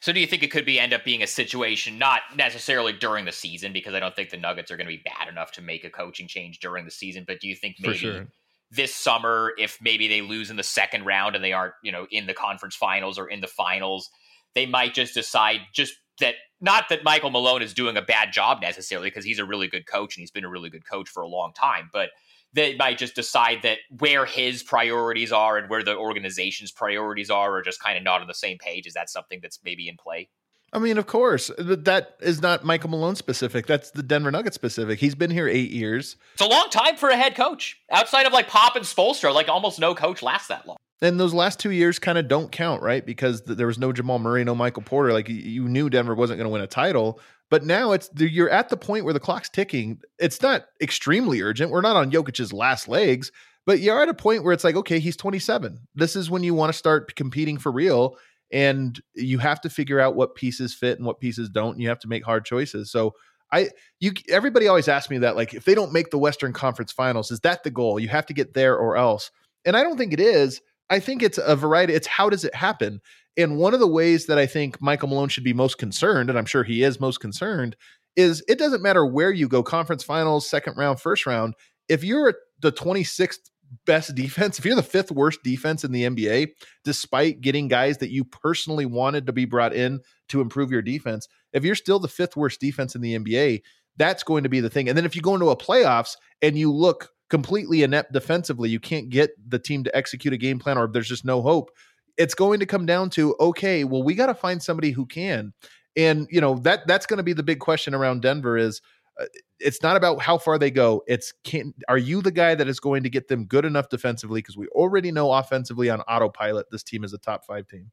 So do you think it could be end up being a situation not necessarily during the season because I don't think the Nuggets are going to be bad enough to make a coaching change during the season, but do you think maybe sure. this summer if maybe they lose in the second round and they aren't, you know, in the conference finals or in the finals, they might just decide just that not that Michael Malone is doing a bad job necessarily because he's a really good coach and he's been a really good coach for a long time, but they might just decide that where his priorities are and where the organization's priorities are are just kind of not on the same page. Is that something that's maybe in play? I mean, of course, th- that is not Michael Malone specific. That's the Denver Nuggets specific. He's been here eight years. It's a long time for a head coach. Outside of like Pop and Spoelstra, like almost no coach lasts that long. And those last two years kind of don't count, right? Because th- there was no Jamal Murray, no Michael Porter. Like you knew Denver wasn't going to win a title, but now it's you're at the point where the clock's ticking. It's not extremely urgent. We're not on Jokic's last legs, but you're at a point where it's like, okay, he's 27. This is when you want to start competing for real, and you have to figure out what pieces fit and what pieces don't. And you have to make hard choices. So I you everybody always asks me that like if they don't make the Western Conference Finals, is that the goal? You have to get there or else. And I don't think it is. I think it's a variety. It's how does it happen? And one of the ways that I think Michael Malone should be most concerned, and I'm sure he is most concerned, is it doesn't matter where you go, conference finals, second round, first round. If you're the 26th best defense, if you're the fifth worst defense in the NBA, despite getting guys that you personally wanted to be brought in to improve your defense, if you're still the fifth worst defense in the NBA, that's going to be the thing. And then if you go into a playoffs and you look completely inept defensively, you can't get the team to execute a game plan or there's just no hope. It's going to come down to okay, well we got to find somebody who can. And you know, that that's going to be the big question around Denver is uh, it's not about how far they go. It's can are you the guy that is going to get them good enough defensively because we already know offensively on autopilot this team is a top 5 team.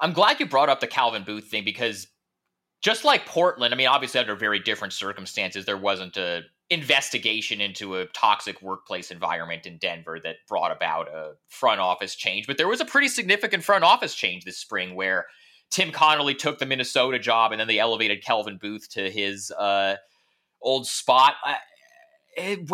I'm glad you brought up the Calvin Booth thing because just like Portland, I mean, obviously under very different circumstances, there wasn't a investigation into a toxic workplace environment in Denver that brought about a front office change. But there was a pretty significant front office change this spring where Tim Connelly took the Minnesota job and then they elevated Calvin Booth to his uh, old spot.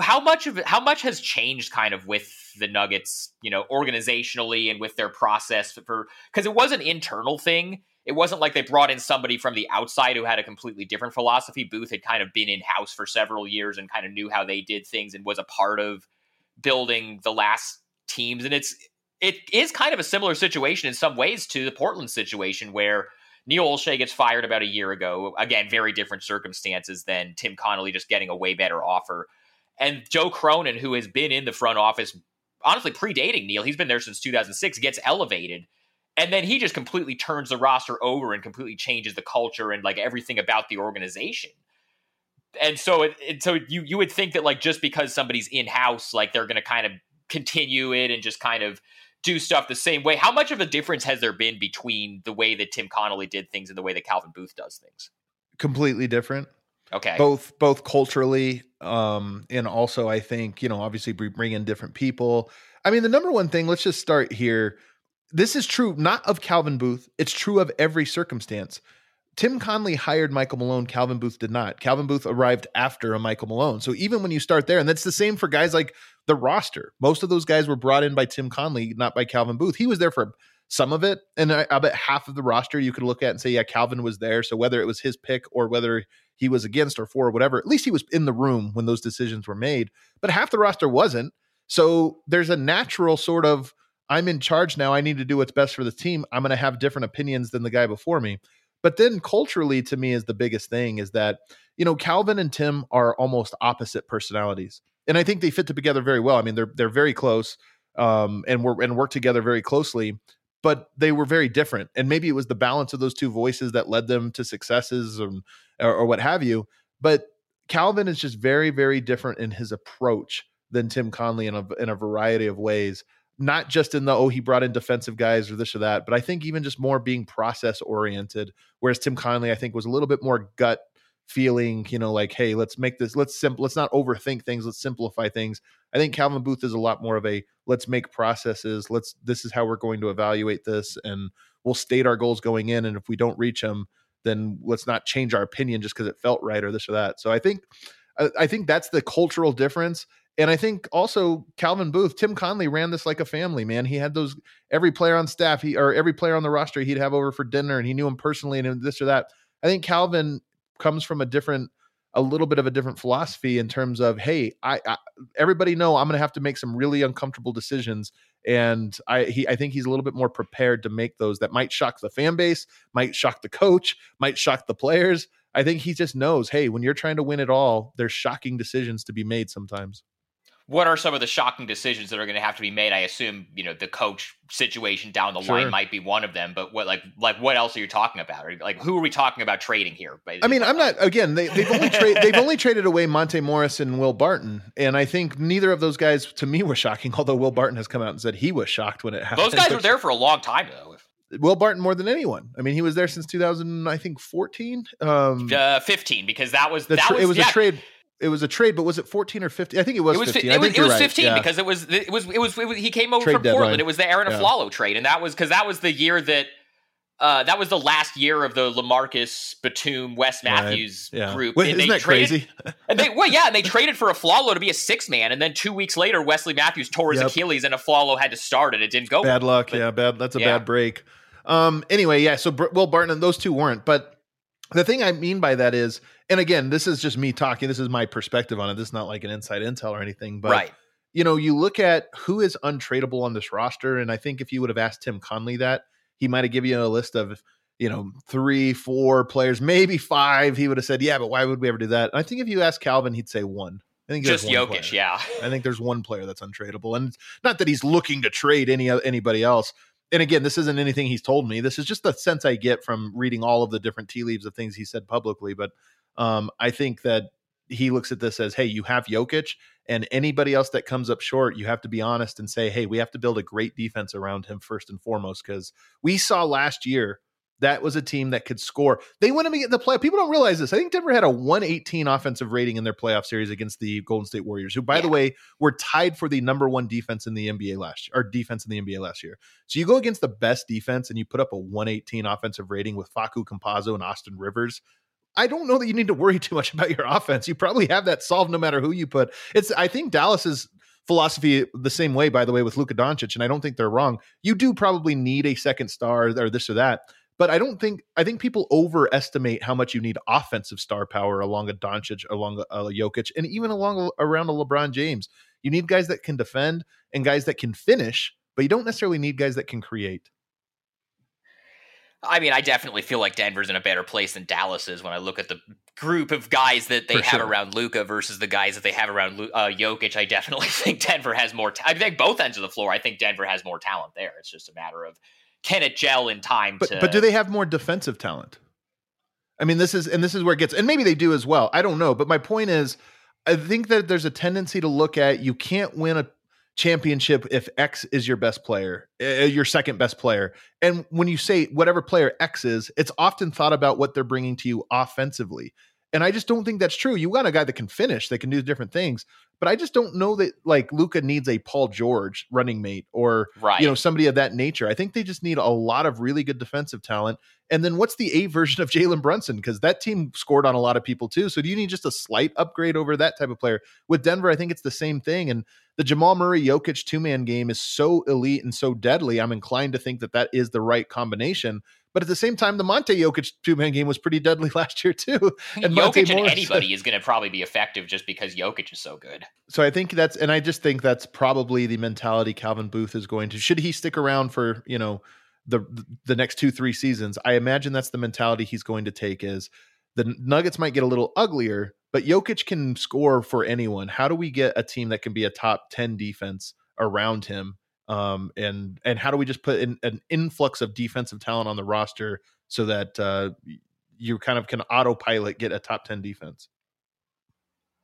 how much of how much has changed kind of with the Nuggets, you know, organizationally and with their process for because it was an internal thing it wasn't like they brought in somebody from the outside who had a completely different philosophy. Booth had kind of been in house for several years and kind of knew how they did things and was a part of building the last teams. And it's it is kind of a similar situation in some ways to the Portland situation where Neil Olshey gets fired about a year ago. Again, very different circumstances than Tim Connelly just getting a way better offer. And Joe Cronin, who has been in the front office, honestly predating Neil, he's been there since 2006, gets elevated and then he just completely turns the roster over and completely changes the culture and like everything about the organization. And so it, it, so you you would think that like just because somebody's in house like they're going to kind of continue it and just kind of do stuff the same way. How much of a difference has there been between the way that Tim Connelly did things and the way that Calvin Booth does things? Completely different. Okay. Both both culturally um and also I think you know obviously we bring in different people. I mean the number one thing let's just start here this is true not of Calvin Booth, it's true of every circumstance. Tim Connelly hired Michael Malone. Calvin Booth did not. Calvin Booth arrived after a Michael Malone. So even when you start there, and that's the same for guys like the roster. Most of those guys were brought in by Tim Connelly, not by Calvin Booth. He was there for some of it, and I, I bet half of the roster you could look at and say, yeah, Calvin was there. So whether it was his pick or whether he was against or for or whatever, at least he was in the room when those decisions were made. But half the roster wasn't. So there's a natural sort of I'm in charge now. I need to do what's best for the team. I'm going to have different opinions than the guy before me. But then culturally, to me, is the biggest thing is that, you know, Calvin and Tim are almost opposite personalities. And I think they fit together very well. I mean, they're they're very close um, and work and work together very closely, but they were very different. And maybe it was the balance of those two voices that led them to successes or, or what have you. But Calvin is just very, very different in his approach than Tim Connelly in a, in a variety of ways not just in the oh he brought in defensive guys or this or that, but I think even just more being process oriented. Whereas Tim Connelly, I think, was a little bit more gut feeling, you know, like hey, let's make this let's simple let's not overthink things, let's simplify things. I think Calvin Booth is a lot more of a let's make processes, let's this is how we're going to evaluate this, and we'll state our goals going in, and if we don't reach them, then let's not change our opinion just because it felt right or this or that. So I think I think that's the cultural difference. And I think also Calvin Booth, Tim Connelly ran this like a family, man. He had those every player on staff, he or every player on the roster he'd have over for dinner and he knew him personally and this or that. I think Calvin comes from a different a little bit of a different philosophy in terms of hey I, I everybody know i'm going to have to make some really uncomfortable decisions and i he i think he's a little bit more prepared to make those that might shock the fan base might shock the coach might shock the players i think he just knows hey when you're trying to win it all there's shocking decisions to be made sometimes what are some of the shocking decisions that are going to have to be made? I assume you know the coach situation down the Sure. line might be one of them, but what like like what else are you talking about? Or, Like who are we talking about trading here? I mean, I'm not. Again, they, they've only tra- they've only traded away Monte Morris and Will Barton, and I think neither of those guys to me were shocking. Although Will Barton has come out and said he was shocked when it happened. Those guys were there for a long time though. Will Barton more than anyone. I mean, he was there since 2000, I think 14. Um, Uh, 15 because that was that tra- was, it was yeah, a trade. It was a trade, but was it 14 or 15? I think it was. It was, 15. fi- I it was, it was right. 15 Yeah. because it was it was it was, it was he came over Trade from Portland. deadline. It was the Arron Yeah. Afflalo trade, and that was because that was the year that uh, that was the last year of the Lamarcus Batum Wes Right. Matthews yeah. group. Wait, and isn't they that traded, crazy? *laughs* And they *laughs* well, yeah, and they traded for Afflalo to be a six man, and then two weeks later, Wesley Matthews tore his Yep. Achilles, and Afflalo had to start it. It didn't go. bad well. luck. Yeah, bad. That's a yeah. bad break. Um. Anyway, yeah. So Br- Will Barton and those two weren't, but the thing I mean by that is, and again, this is just me talking. This is my perspective on it. This is not like an inside intel or anything, but right. you know, you look at who is untradeable on this roster, and I think if you would have asked Tim Connelly that, he might have given you a list of, you know, three, four players, maybe five. He would have said, "Yeah, but why would we ever do that?" And I think if you ask Calvin, he'd say one. I think Just Jokic, player. yeah. I think there's one player that's untradeable, and not that he's looking to trade any anybody else. And again, this isn't anything he's told me. This is just the sense I get from reading all of the different tea leaves of things he said publicly. But um, I think that he looks at this as, hey, you have Jokic, and anybody else that comes up short, you have to be honest and say, hey, we have to build a great defense around him first and foremost, because we saw last year that was a team that could score. They went to get the play. People don't realize this. I think Denver had a 118 offensive rating in their playoff series against the Golden State Warriors, who, by the way, were tied for the number one defense in the NBA last year, or defense in the NBA last year. So you go against the best defense and you put up a 118 offensive rating with Facu Campazzo and Austin Rivers. I don't know that you need to worry *laughs* too much about your offense. You probably have that solved no matter who you put. It's I think Dallas's philosophy the same way, by the way, with Luka Doncic, and I don't think they're wrong. You do probably need a second star or this or that. But I don't think I think people overestimate how much you need offensive star power along a Doncic, along a, a Jokic, and even along around a LeBron James. You need guys that can defend and guys that can finish, but you don't necessarily need guys that can create. I mean, I definitely feel like Denver's in a better place than Dallas is when I look at the group of guys that they For have sure. around Luka versus the guys that they have around uh, Jokic. I definitely *laughs* think Denver has more. ta- I think both ends of the floor. I think Denver has more talent there. It's just a matter of can it gel in time But to. but do they have more defensive talent? I mean, this is and this is where it gets, and maybe they do as well. I don't know, but my point is, I think that there's a tendency to look at you can't win a championship if X is your best player, uh, your second best player. And when you say whatever player X is, it's often thought about what they're bringing to you offensively. And I just don't think that's true. You got a guy that can finish, that can do different things, but I just don't know that like Luka needs a Paul George running mate or right? you know somebody of that nature. I think they just need a lot of really good defensive talent. And then what's the A version of Jalen Brunson? Because that team scored on a lot of people too. So do you need just a slight upgrade over that type of player? With Denver, I think it's the same thing. And the Jamal Murray Jokic two man game is so elite and so deadly. I'm inclined to think that that is the right combination. But at the same time, the Monte Jokic two man game was pretty deadly *laughs* last year too. and Monte Jokic and Morris- anybody is going to probably be effective just because Jokic is so good. So I think that's, and I just think that's probably the mentality Calvin Booth is going to. Should he stick around for you know the the next two three seasons? I imagine that's the mentality he's going to take. Is the Nuggets might get a little uglier, but Jokic can score for anyone. How do we get a team that can be a top ten defense around him? Um, and and how do we just put in an influx of defensive talent on the roster so that uh, you kind of can autopilot get a top ten defense?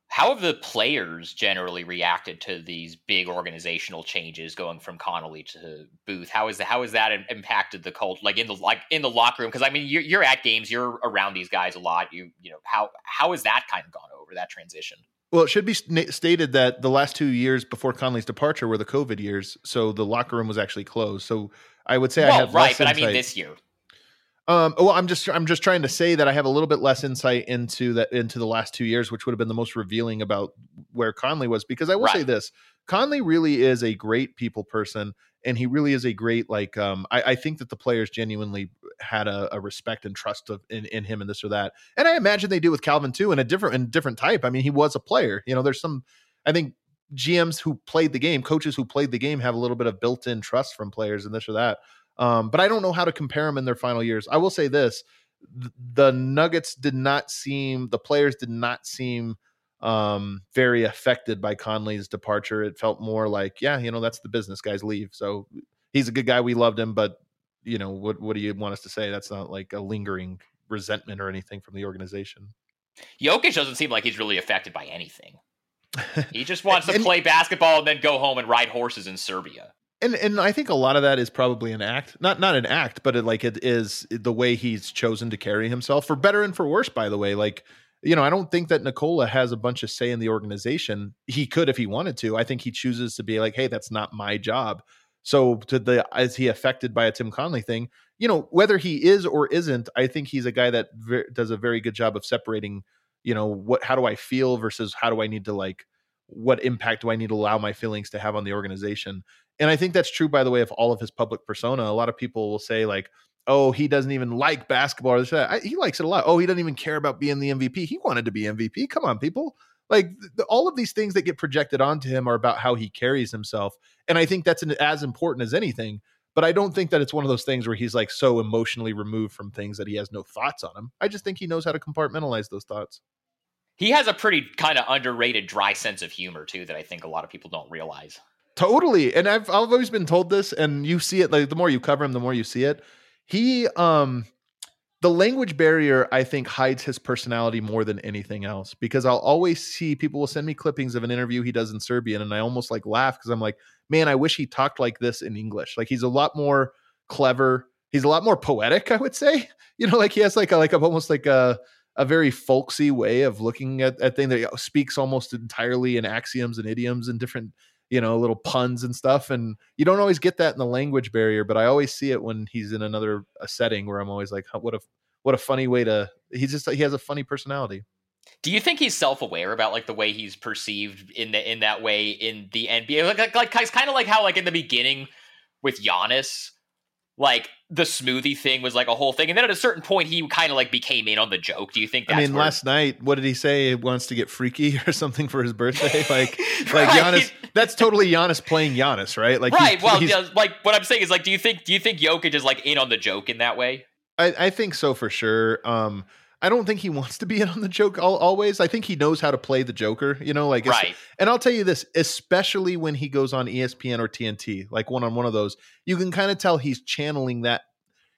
How have the players generally reacted to these big organizational changes going from Connelly to Booth? How is that, how has that impacted the cult like in the like in the locker room? Because I mean, you're, you're at games, you're around these guys a lot. You you know how how has that kind of gone over that transition? Well, it should be stated that the last two years before Connelly's departure were the COVID years, so the locker room was actually closed. So I would say I have less insight. well, right, but I mean insight. this year. Um, well, I'm just I'm just trying to say that I have a little bit less insight into that into the last two years, which would have been the most revealing about where Connelly was. Because I will say this: Connelly really is a great people person, and he really is a great like. Um, I, I think that the players genuinely had a, a respect and trust of in, in him and this or that, and I imagine they do with Calvin too, in a different in different type. I mean, he was a player. You know, there's some. I think GMs who played the game, coaches who played the game, have a little bit of built-in trust from players and this or that. Um, but I don't know how to compare them in their final years. I will say this: the Nuggets did not seem, the players did not seem um, very affected by Connelly's departure. It felt more like, yeah, you know, that's the business guys leave. So he's a good guy. We loved him, but you know, what what do you want us to say? That's not like a lingering resentment or anything from the organization. Jokic doesn't seem like he's really affected by anything. *laughs* He just wants to play basketball and then go home and ride horses in Serbia. and and I think a lot of that is probably an act, not not an act, but it, like it is the way he's chosen to carry himself, for better and for worse. By the way, like you know, I don't think that Nikola has a bunch of say in the organization. He could if he wanted to. I think he chooses to be like, hey, that's not my job. So to the is he affected by a Tim Connelly thing? You know, whether he is or isn't, I think he's a guy that does a very good job of separating. You know, what how do I feel versus how do I need to like what impact do I need to allow my feelings to have on the organization? And I think that's true, by the way, of all of his public persona. A lot of people will say, like, oh, he doesn't even like basketball or this, that. I, he likes it a lot. Oh, he doesn't even care about being the MVP. He wanted to be MVP. Come on, people. Like the, all of these things that get projected onto him are about how he carries himself. And I think that's an, as important as anything. But I don't think that it's one of those things where he's like so emotionally removed from things that he has no thoughts on him. I just think he knows how to compartmentalize those thoughts. He has a pretty kind of underrated dry sense of humor too that I think a lot of people don't realize. Totally. And I've I've always been told this, and you see it like the more you cover him, the more you see it. He um the language barrier, I think, hides his personality more than anything else because I'll always see people will send me clippings of an interview he does in Serbian, and I almost like laugh because I'm like, man, I wish he talked like this in English. Like he's a lot more clever. He's a lot more poetic, I would say. *laughs* You know, like he has like a like a, almost like a a very folksy way of looking at at thing that speaks almost entirely in axioms and idioms and different you know little puns and stuff and you don't always get that in the language barrier but i always see it when he's in another setting where i'm always like what a what a funny way to he's just he has a funny personality Do you think he's self-aware about like the way he's perceived in the in that way in the NBA? Like like, like it's kind of like how like in the beginning with Giannis, like the smoothie thing was like a whole thing, and then at a certain point he kind of like became in on the joke. Do you think? i mean where- last night what did he say he wants to get freaky *laughs* or something for his birthday *laughs* like *laughs* like Right. Giannis that's totally Giannis playing Giannis right like right. he's- Well, he's- like what I'm saying is like, do you think do you think Jokic is like in on the joke in that way? I, I think so for sure. Um, I don't think he *laughs* wants to be in on the joke al- always. I think he knows how to play the Joker. You know, like Right. And I'll tell you this, especially when he goes on ESPN or TNT, like one on one of those, you can kind of tell he's channeling that.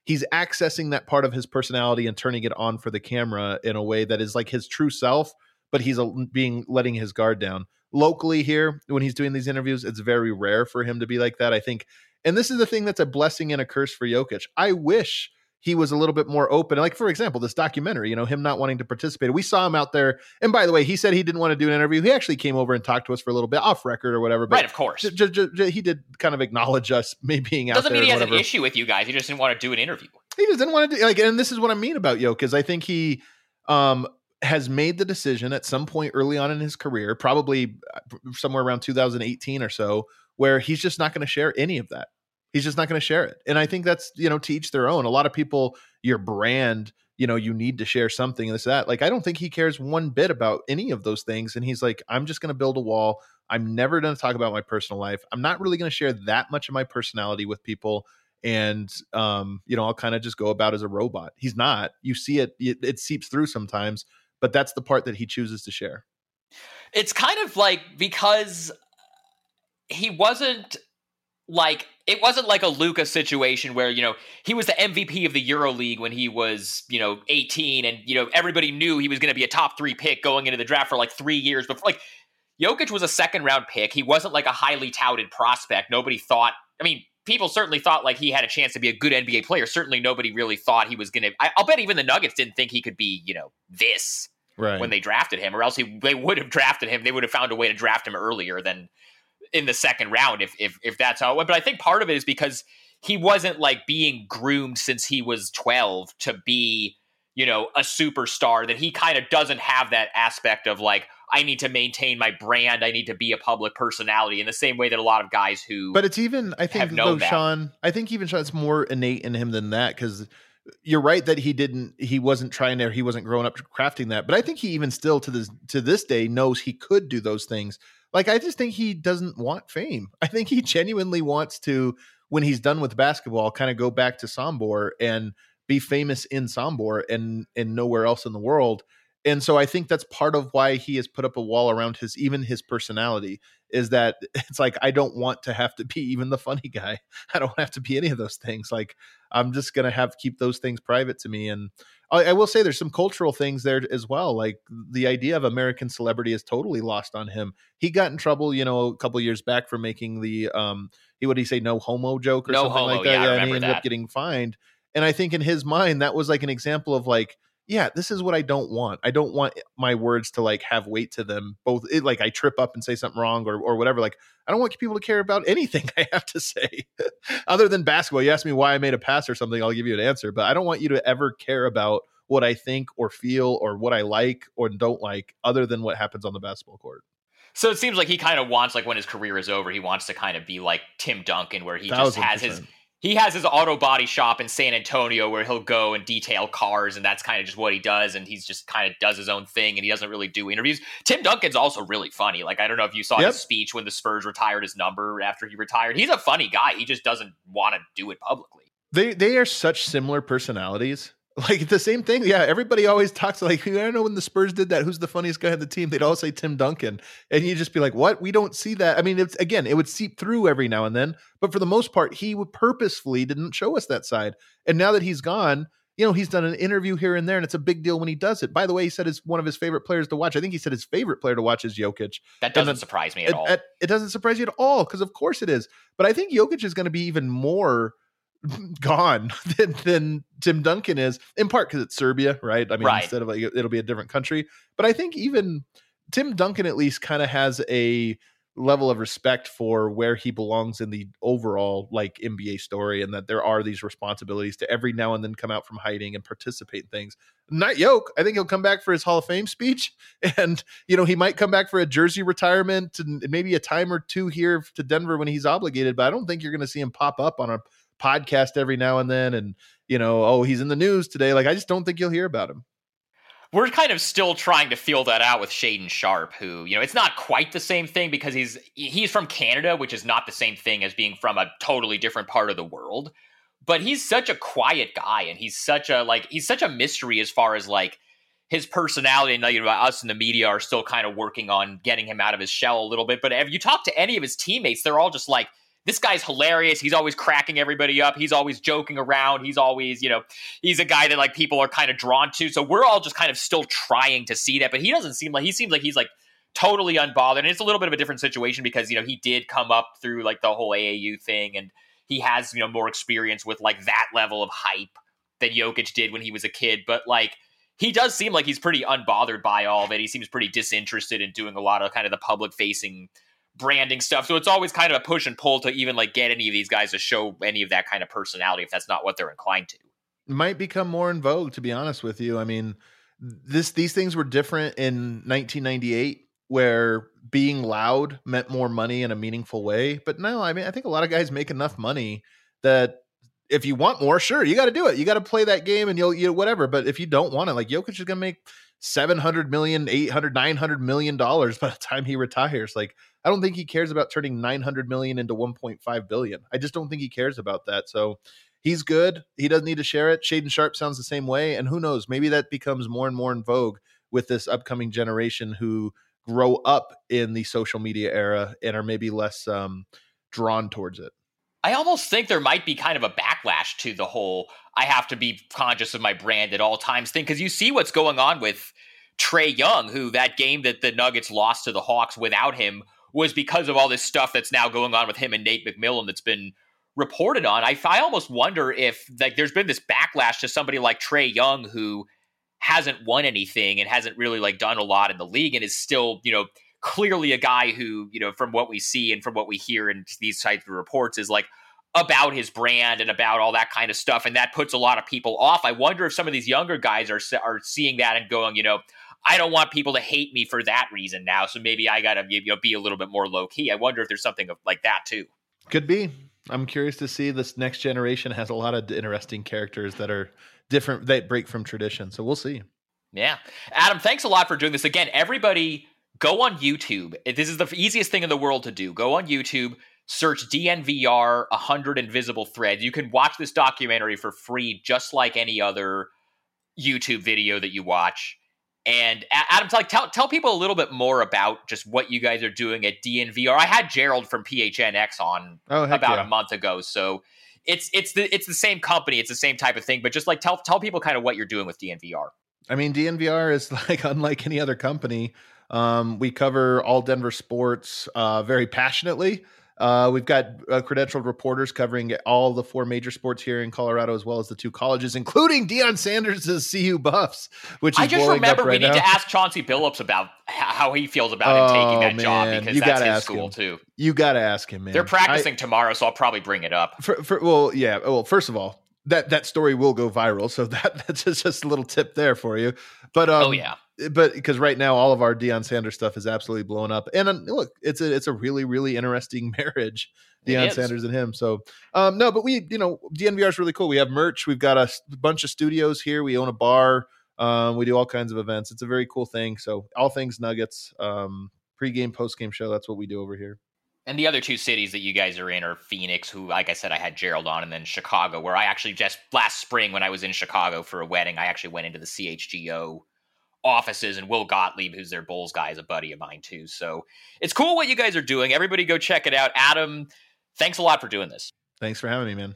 He's accessing that part of his personality and turning it on for the camera in a way that is like his true self, but he's a, being letting his guard down. Locally here, when he's doing these interviews, it's very rare for him to be like that. I think, and this is the thing that's a blessing and a curse for Jokic. I wish he was a little bit more open. Like, for example, this documentary, you know, him not wanting to participate. We saw him out there. And by the way, he said he didn't want to do an interview. He actually came over and talked to us for a little bit off record or whatever. But right. Of course. j- j- j- he did kind of acknowledge us, *laughs* me being out there. Doesn't mean he has an issue with you guys. He just didn't want to do an interview. He just didn't want to do like, and this is what I mean about Yoke is I think he um has made the decision at some point early on in his career, probably uh, somewhere around 2018 or so, where he's just not going to share any of that. He's just not going to share it. And I think that's, you know, to each their own. A lot of people, your brand, you know, you need to share something and this, that. Like, I don't think he cares one bit about any of those things. And he's like, I'm just going to build a wall. I'm never going to talk about my personal life. I'm not really going to share that much of my personality with people and um you know i'll kind of just go about as a robot he's not you see it, it it seeps through sometimes but that's the part that he chooses to share it's kind of like because he wasn't like it wasn't like a Luka situation where you know he was the MVP of the EuroLeague when he was you know 18 and you know everybody knew he was going to be a top 3 pick going into the draft for like 3 years before like Jokic was a second round pick. He wasn't like a highly touted prospect. Nobody thought I mean people certainly thought like he had a chance to be a good NBA player. Certainly nobody really thought he was going to I'll bet even the Nuggets didn't think he could be you know this right. when they drafted him, or else he, they would have drafted him. They would have found a way to draft him earlier than in the second round if if if that's how it went. But I think part of it is because he wasn't like being groomed since he was 12 to be, you know, a superstar that he kind of doesn't have that aspect of like I need to maintain my brand, I need to be a public personality in the same way that a lot of guys who but it's even i think though that. sean i think even sean it's more innate in him than that because you're right that he didn't he wasn't trying to he wasn't growing up crafting that but i think he even still to this to this day knows he could do those things like i just think he doesn't want fame *laughs* i think he genuinely wants to when he's done with basketball kind of go back to sombor and be famous in sombor and and nowhere else in the world And so I think that's part of why he has put up a wall around his even his personality is that *laughs* it's like I don't want to have to be even the funny guy. *laughs* I don't have to be any of those things. Like I'm just gonna have keep those things private to me. And I, I will say there's some cultural things there as well. Like the idea of American celebrity is totally lost on him. He got in trouble, you know, a couple years back for making the um he would he say no homo joke or No something homo, like that. yeah, I and he ended that. up getting fined. And I think in his mind that was like an example of like yeah, this is what I don't want. I don't want my words to like have weight to them. Both it, like I trip up and say something wrong or or whatever. Like I don't want people to care about anything *laughs* I have to say other than basketball. You ask me why I made a pass or something, I'll give you an answer. But I don't want you to ever care about what I think or feel or what I like or don't like other than what happens on the basketball court. So it seems like he kind of wants, like, when his career is over, he wants to kind of be like Tim Duncan, where he just has his. He has his auto body shop in San Antonio where he'll go and detail cars, and that's kind of just what he does. And he's just kind of does his own thing, and he doesn't really do interviews. Tim Duncan's also really funny. Like I don't know if you saw Yep. his speech when the Spurs retired his number after he retired. He's a funny guy. He just doesn't want to do it publicly. They they are such similar personalities. Like the same thing. Yeah, everybody always talks like I don't know when the Spurs did that. Who's the funniest guy on the team? They'd all say Tim Duncan, and you just be like, "What? We don't see that." I mean, it's again, it would seep through every now and then, but for the most part, he would purposefully didn't show us that side. And now that he's gone, you know, he's done an interview here and there, and it's a big deal when he does it. By the way, he said it's one of his favorite players to watch. I think he said his favorite player to watch is Jokic. That doesn't then- surprise me at it, all. it- it doesn't surprise you at all because of course it is but i think Jokic is going to be even more *laughs* gone *laughs* than, than tim duncan is in part because it's serbia right? I mean Right. instead of like it'll be a different country. But i think even tim duncan at least kind of has a level of respect for where he belongs in the overall like nba story and that there are these responsibilities to every now and then come out from hiding and participate in things. Not yoke. I think he'll come back for his hall of fame speech *laughs* and you know he might come back for a jersey retirement and maybe a time or two here to denver when he's obligated but i don't think you're going to see him pop up on a podcast every now and then and you know oh he's in the news today like i just don't think you'll hear about him we're kind of still trying to feel that out with Shaedon Sharpe, who, you know, it's not quite the same thing because he's he's from Canada, which is not the same thing as being from a totally different part of the world. But he's such a quiet guy and he's such a like he's such a mystery as far as like his personality and you know, us in the media are still kind of working on getting him out of his shell a little bit. But if you talk to any of his teammates, they're all just like, this guy's hilarious. He's always cracking everybody up. He's always joking around. He's always, you know, he's a guy that like people are kind of drawn to. So we're all just kind of still trying to see that. But he doesn't seem like he seems like he's like totally unbothered. And it's a little bit of a different situation because, you know, he did come up through like the whole AAU thing and he has, you know, more experience with like that level of hype than Jokic did when he was a kid. But like he does seem like he's pretty unbothered by all of it. He seems pretty disinterested in doing a lot of kind of the public facing branding stuff. So it's always kind of a push and pull to even like get any of these guys to show any of that kind of personality if that's not what they're inclined to. might become more in vogue to be honest with you. I mean this these things were different in 1998 where being loud meant more money in a meaningful way. But no i mean i think a lot of guys make enough money that if you want more sure you got to do it. You got to play that game and you'll you whatever. But if you don't want it like Jokic is going to make 700 million 800 900 million dollars by the time he retires. Like i don't think he cares about turning 900 million into 1.5 billion i just don't think he cares about that so he's good. He doesn't need to share it. Shaedon Sharpe sounds the same way. And who knows, maybe that becomes more and more in vogue with this upcoming generation who grow up in the social media era and are maybe less um, drawn towards it. I almost think there might be kind of a backlash to the whole I have to be conscious of my brand at all times thing because you see what's going on with Trae Young, who that game that the Nuggets lost to the Hawks without him was because of all this stuff that's now going on with him and Nate McMillan that's been reported on. I, I almost wonder if like there's been this backlash to somebody like Trae Young who hasn't won anything and hasn't really like done a lot in the league and is still, you know, clearly a guy who, you know, from what we see and from what we hear in these types of reports is like about his brand and about all that kind of stuff and that puts a lot of people off. I wonder if some of these younger guys are are seeing that and going, you know, I don't want people to hate me for that reason now, so maybe I got to you know be a little bit more low key. I wonder if there's something of, like that too. Could be. I'm curious to see this next generation has a lot of interesting characters that are different that break from tradition. So we'll see. Yeah. Adam, thanks a lot for doing this. Again, everybody go on YouTube. This is the easiest thing in the world to do. Go on YouTube, search DNVR 100 Invisible Threads. You can watch this documentary for free, just like any other YouTube video that you watch. And Adam, like tell tell people a little bit more about just what you guys are doing at DNVR. I had Gerald from PHNX on Oh, about yeah. a month ago, so it's it's the it's the same company, it's the same type of thing, but just like tell tell people kind of what you're doing with DNVR. I mean, DNVR is *laughs* like unlike any other company. Um, we cover all Denver sports uh, very passionately. Uh, we've got uh, credentialed reporters covering all the four major sports here in Colorado, as well as the two colleges, including Deion Sanders' CU Buffs, which is I just remember right we need now. to ask Chauncey Billups about how he feels about him taking Oh, that job because You that's his ask school him. too. you got to ask him, man. They're I- practicing tomorrow, so I'll probably bring it up. for, for well yeah well first of all that that story will go viral so *laughs* that that's just, just a little tip there for you but um oh yeah. But because right now all of our Deion Sanders stuff is absolutely blown up and um, look it's a it's a really really interesting *laughs* marriage Deion. Sanders and him so um no but we you know DNVR is really cool. We have merch we've got a bunch of studios here we own a bar um we do all kinds of events. It's a very cool thing so all things nuggets um pre-game post-game show that's what we do over here. And the other two cities that you guys are in are Phoenix, who, like I said, I had Gerald on, and then Chicago, where I actually just last spring when I was in Chicago for a wedding, I actually went into the CHGO offices, and Will Gottlieb, who's their Bulls guy, is a buddy of mine too. So it's cool what you guys are doing. Everybody go check it out. Adam, thanks a lot for doing this. thanks for having me man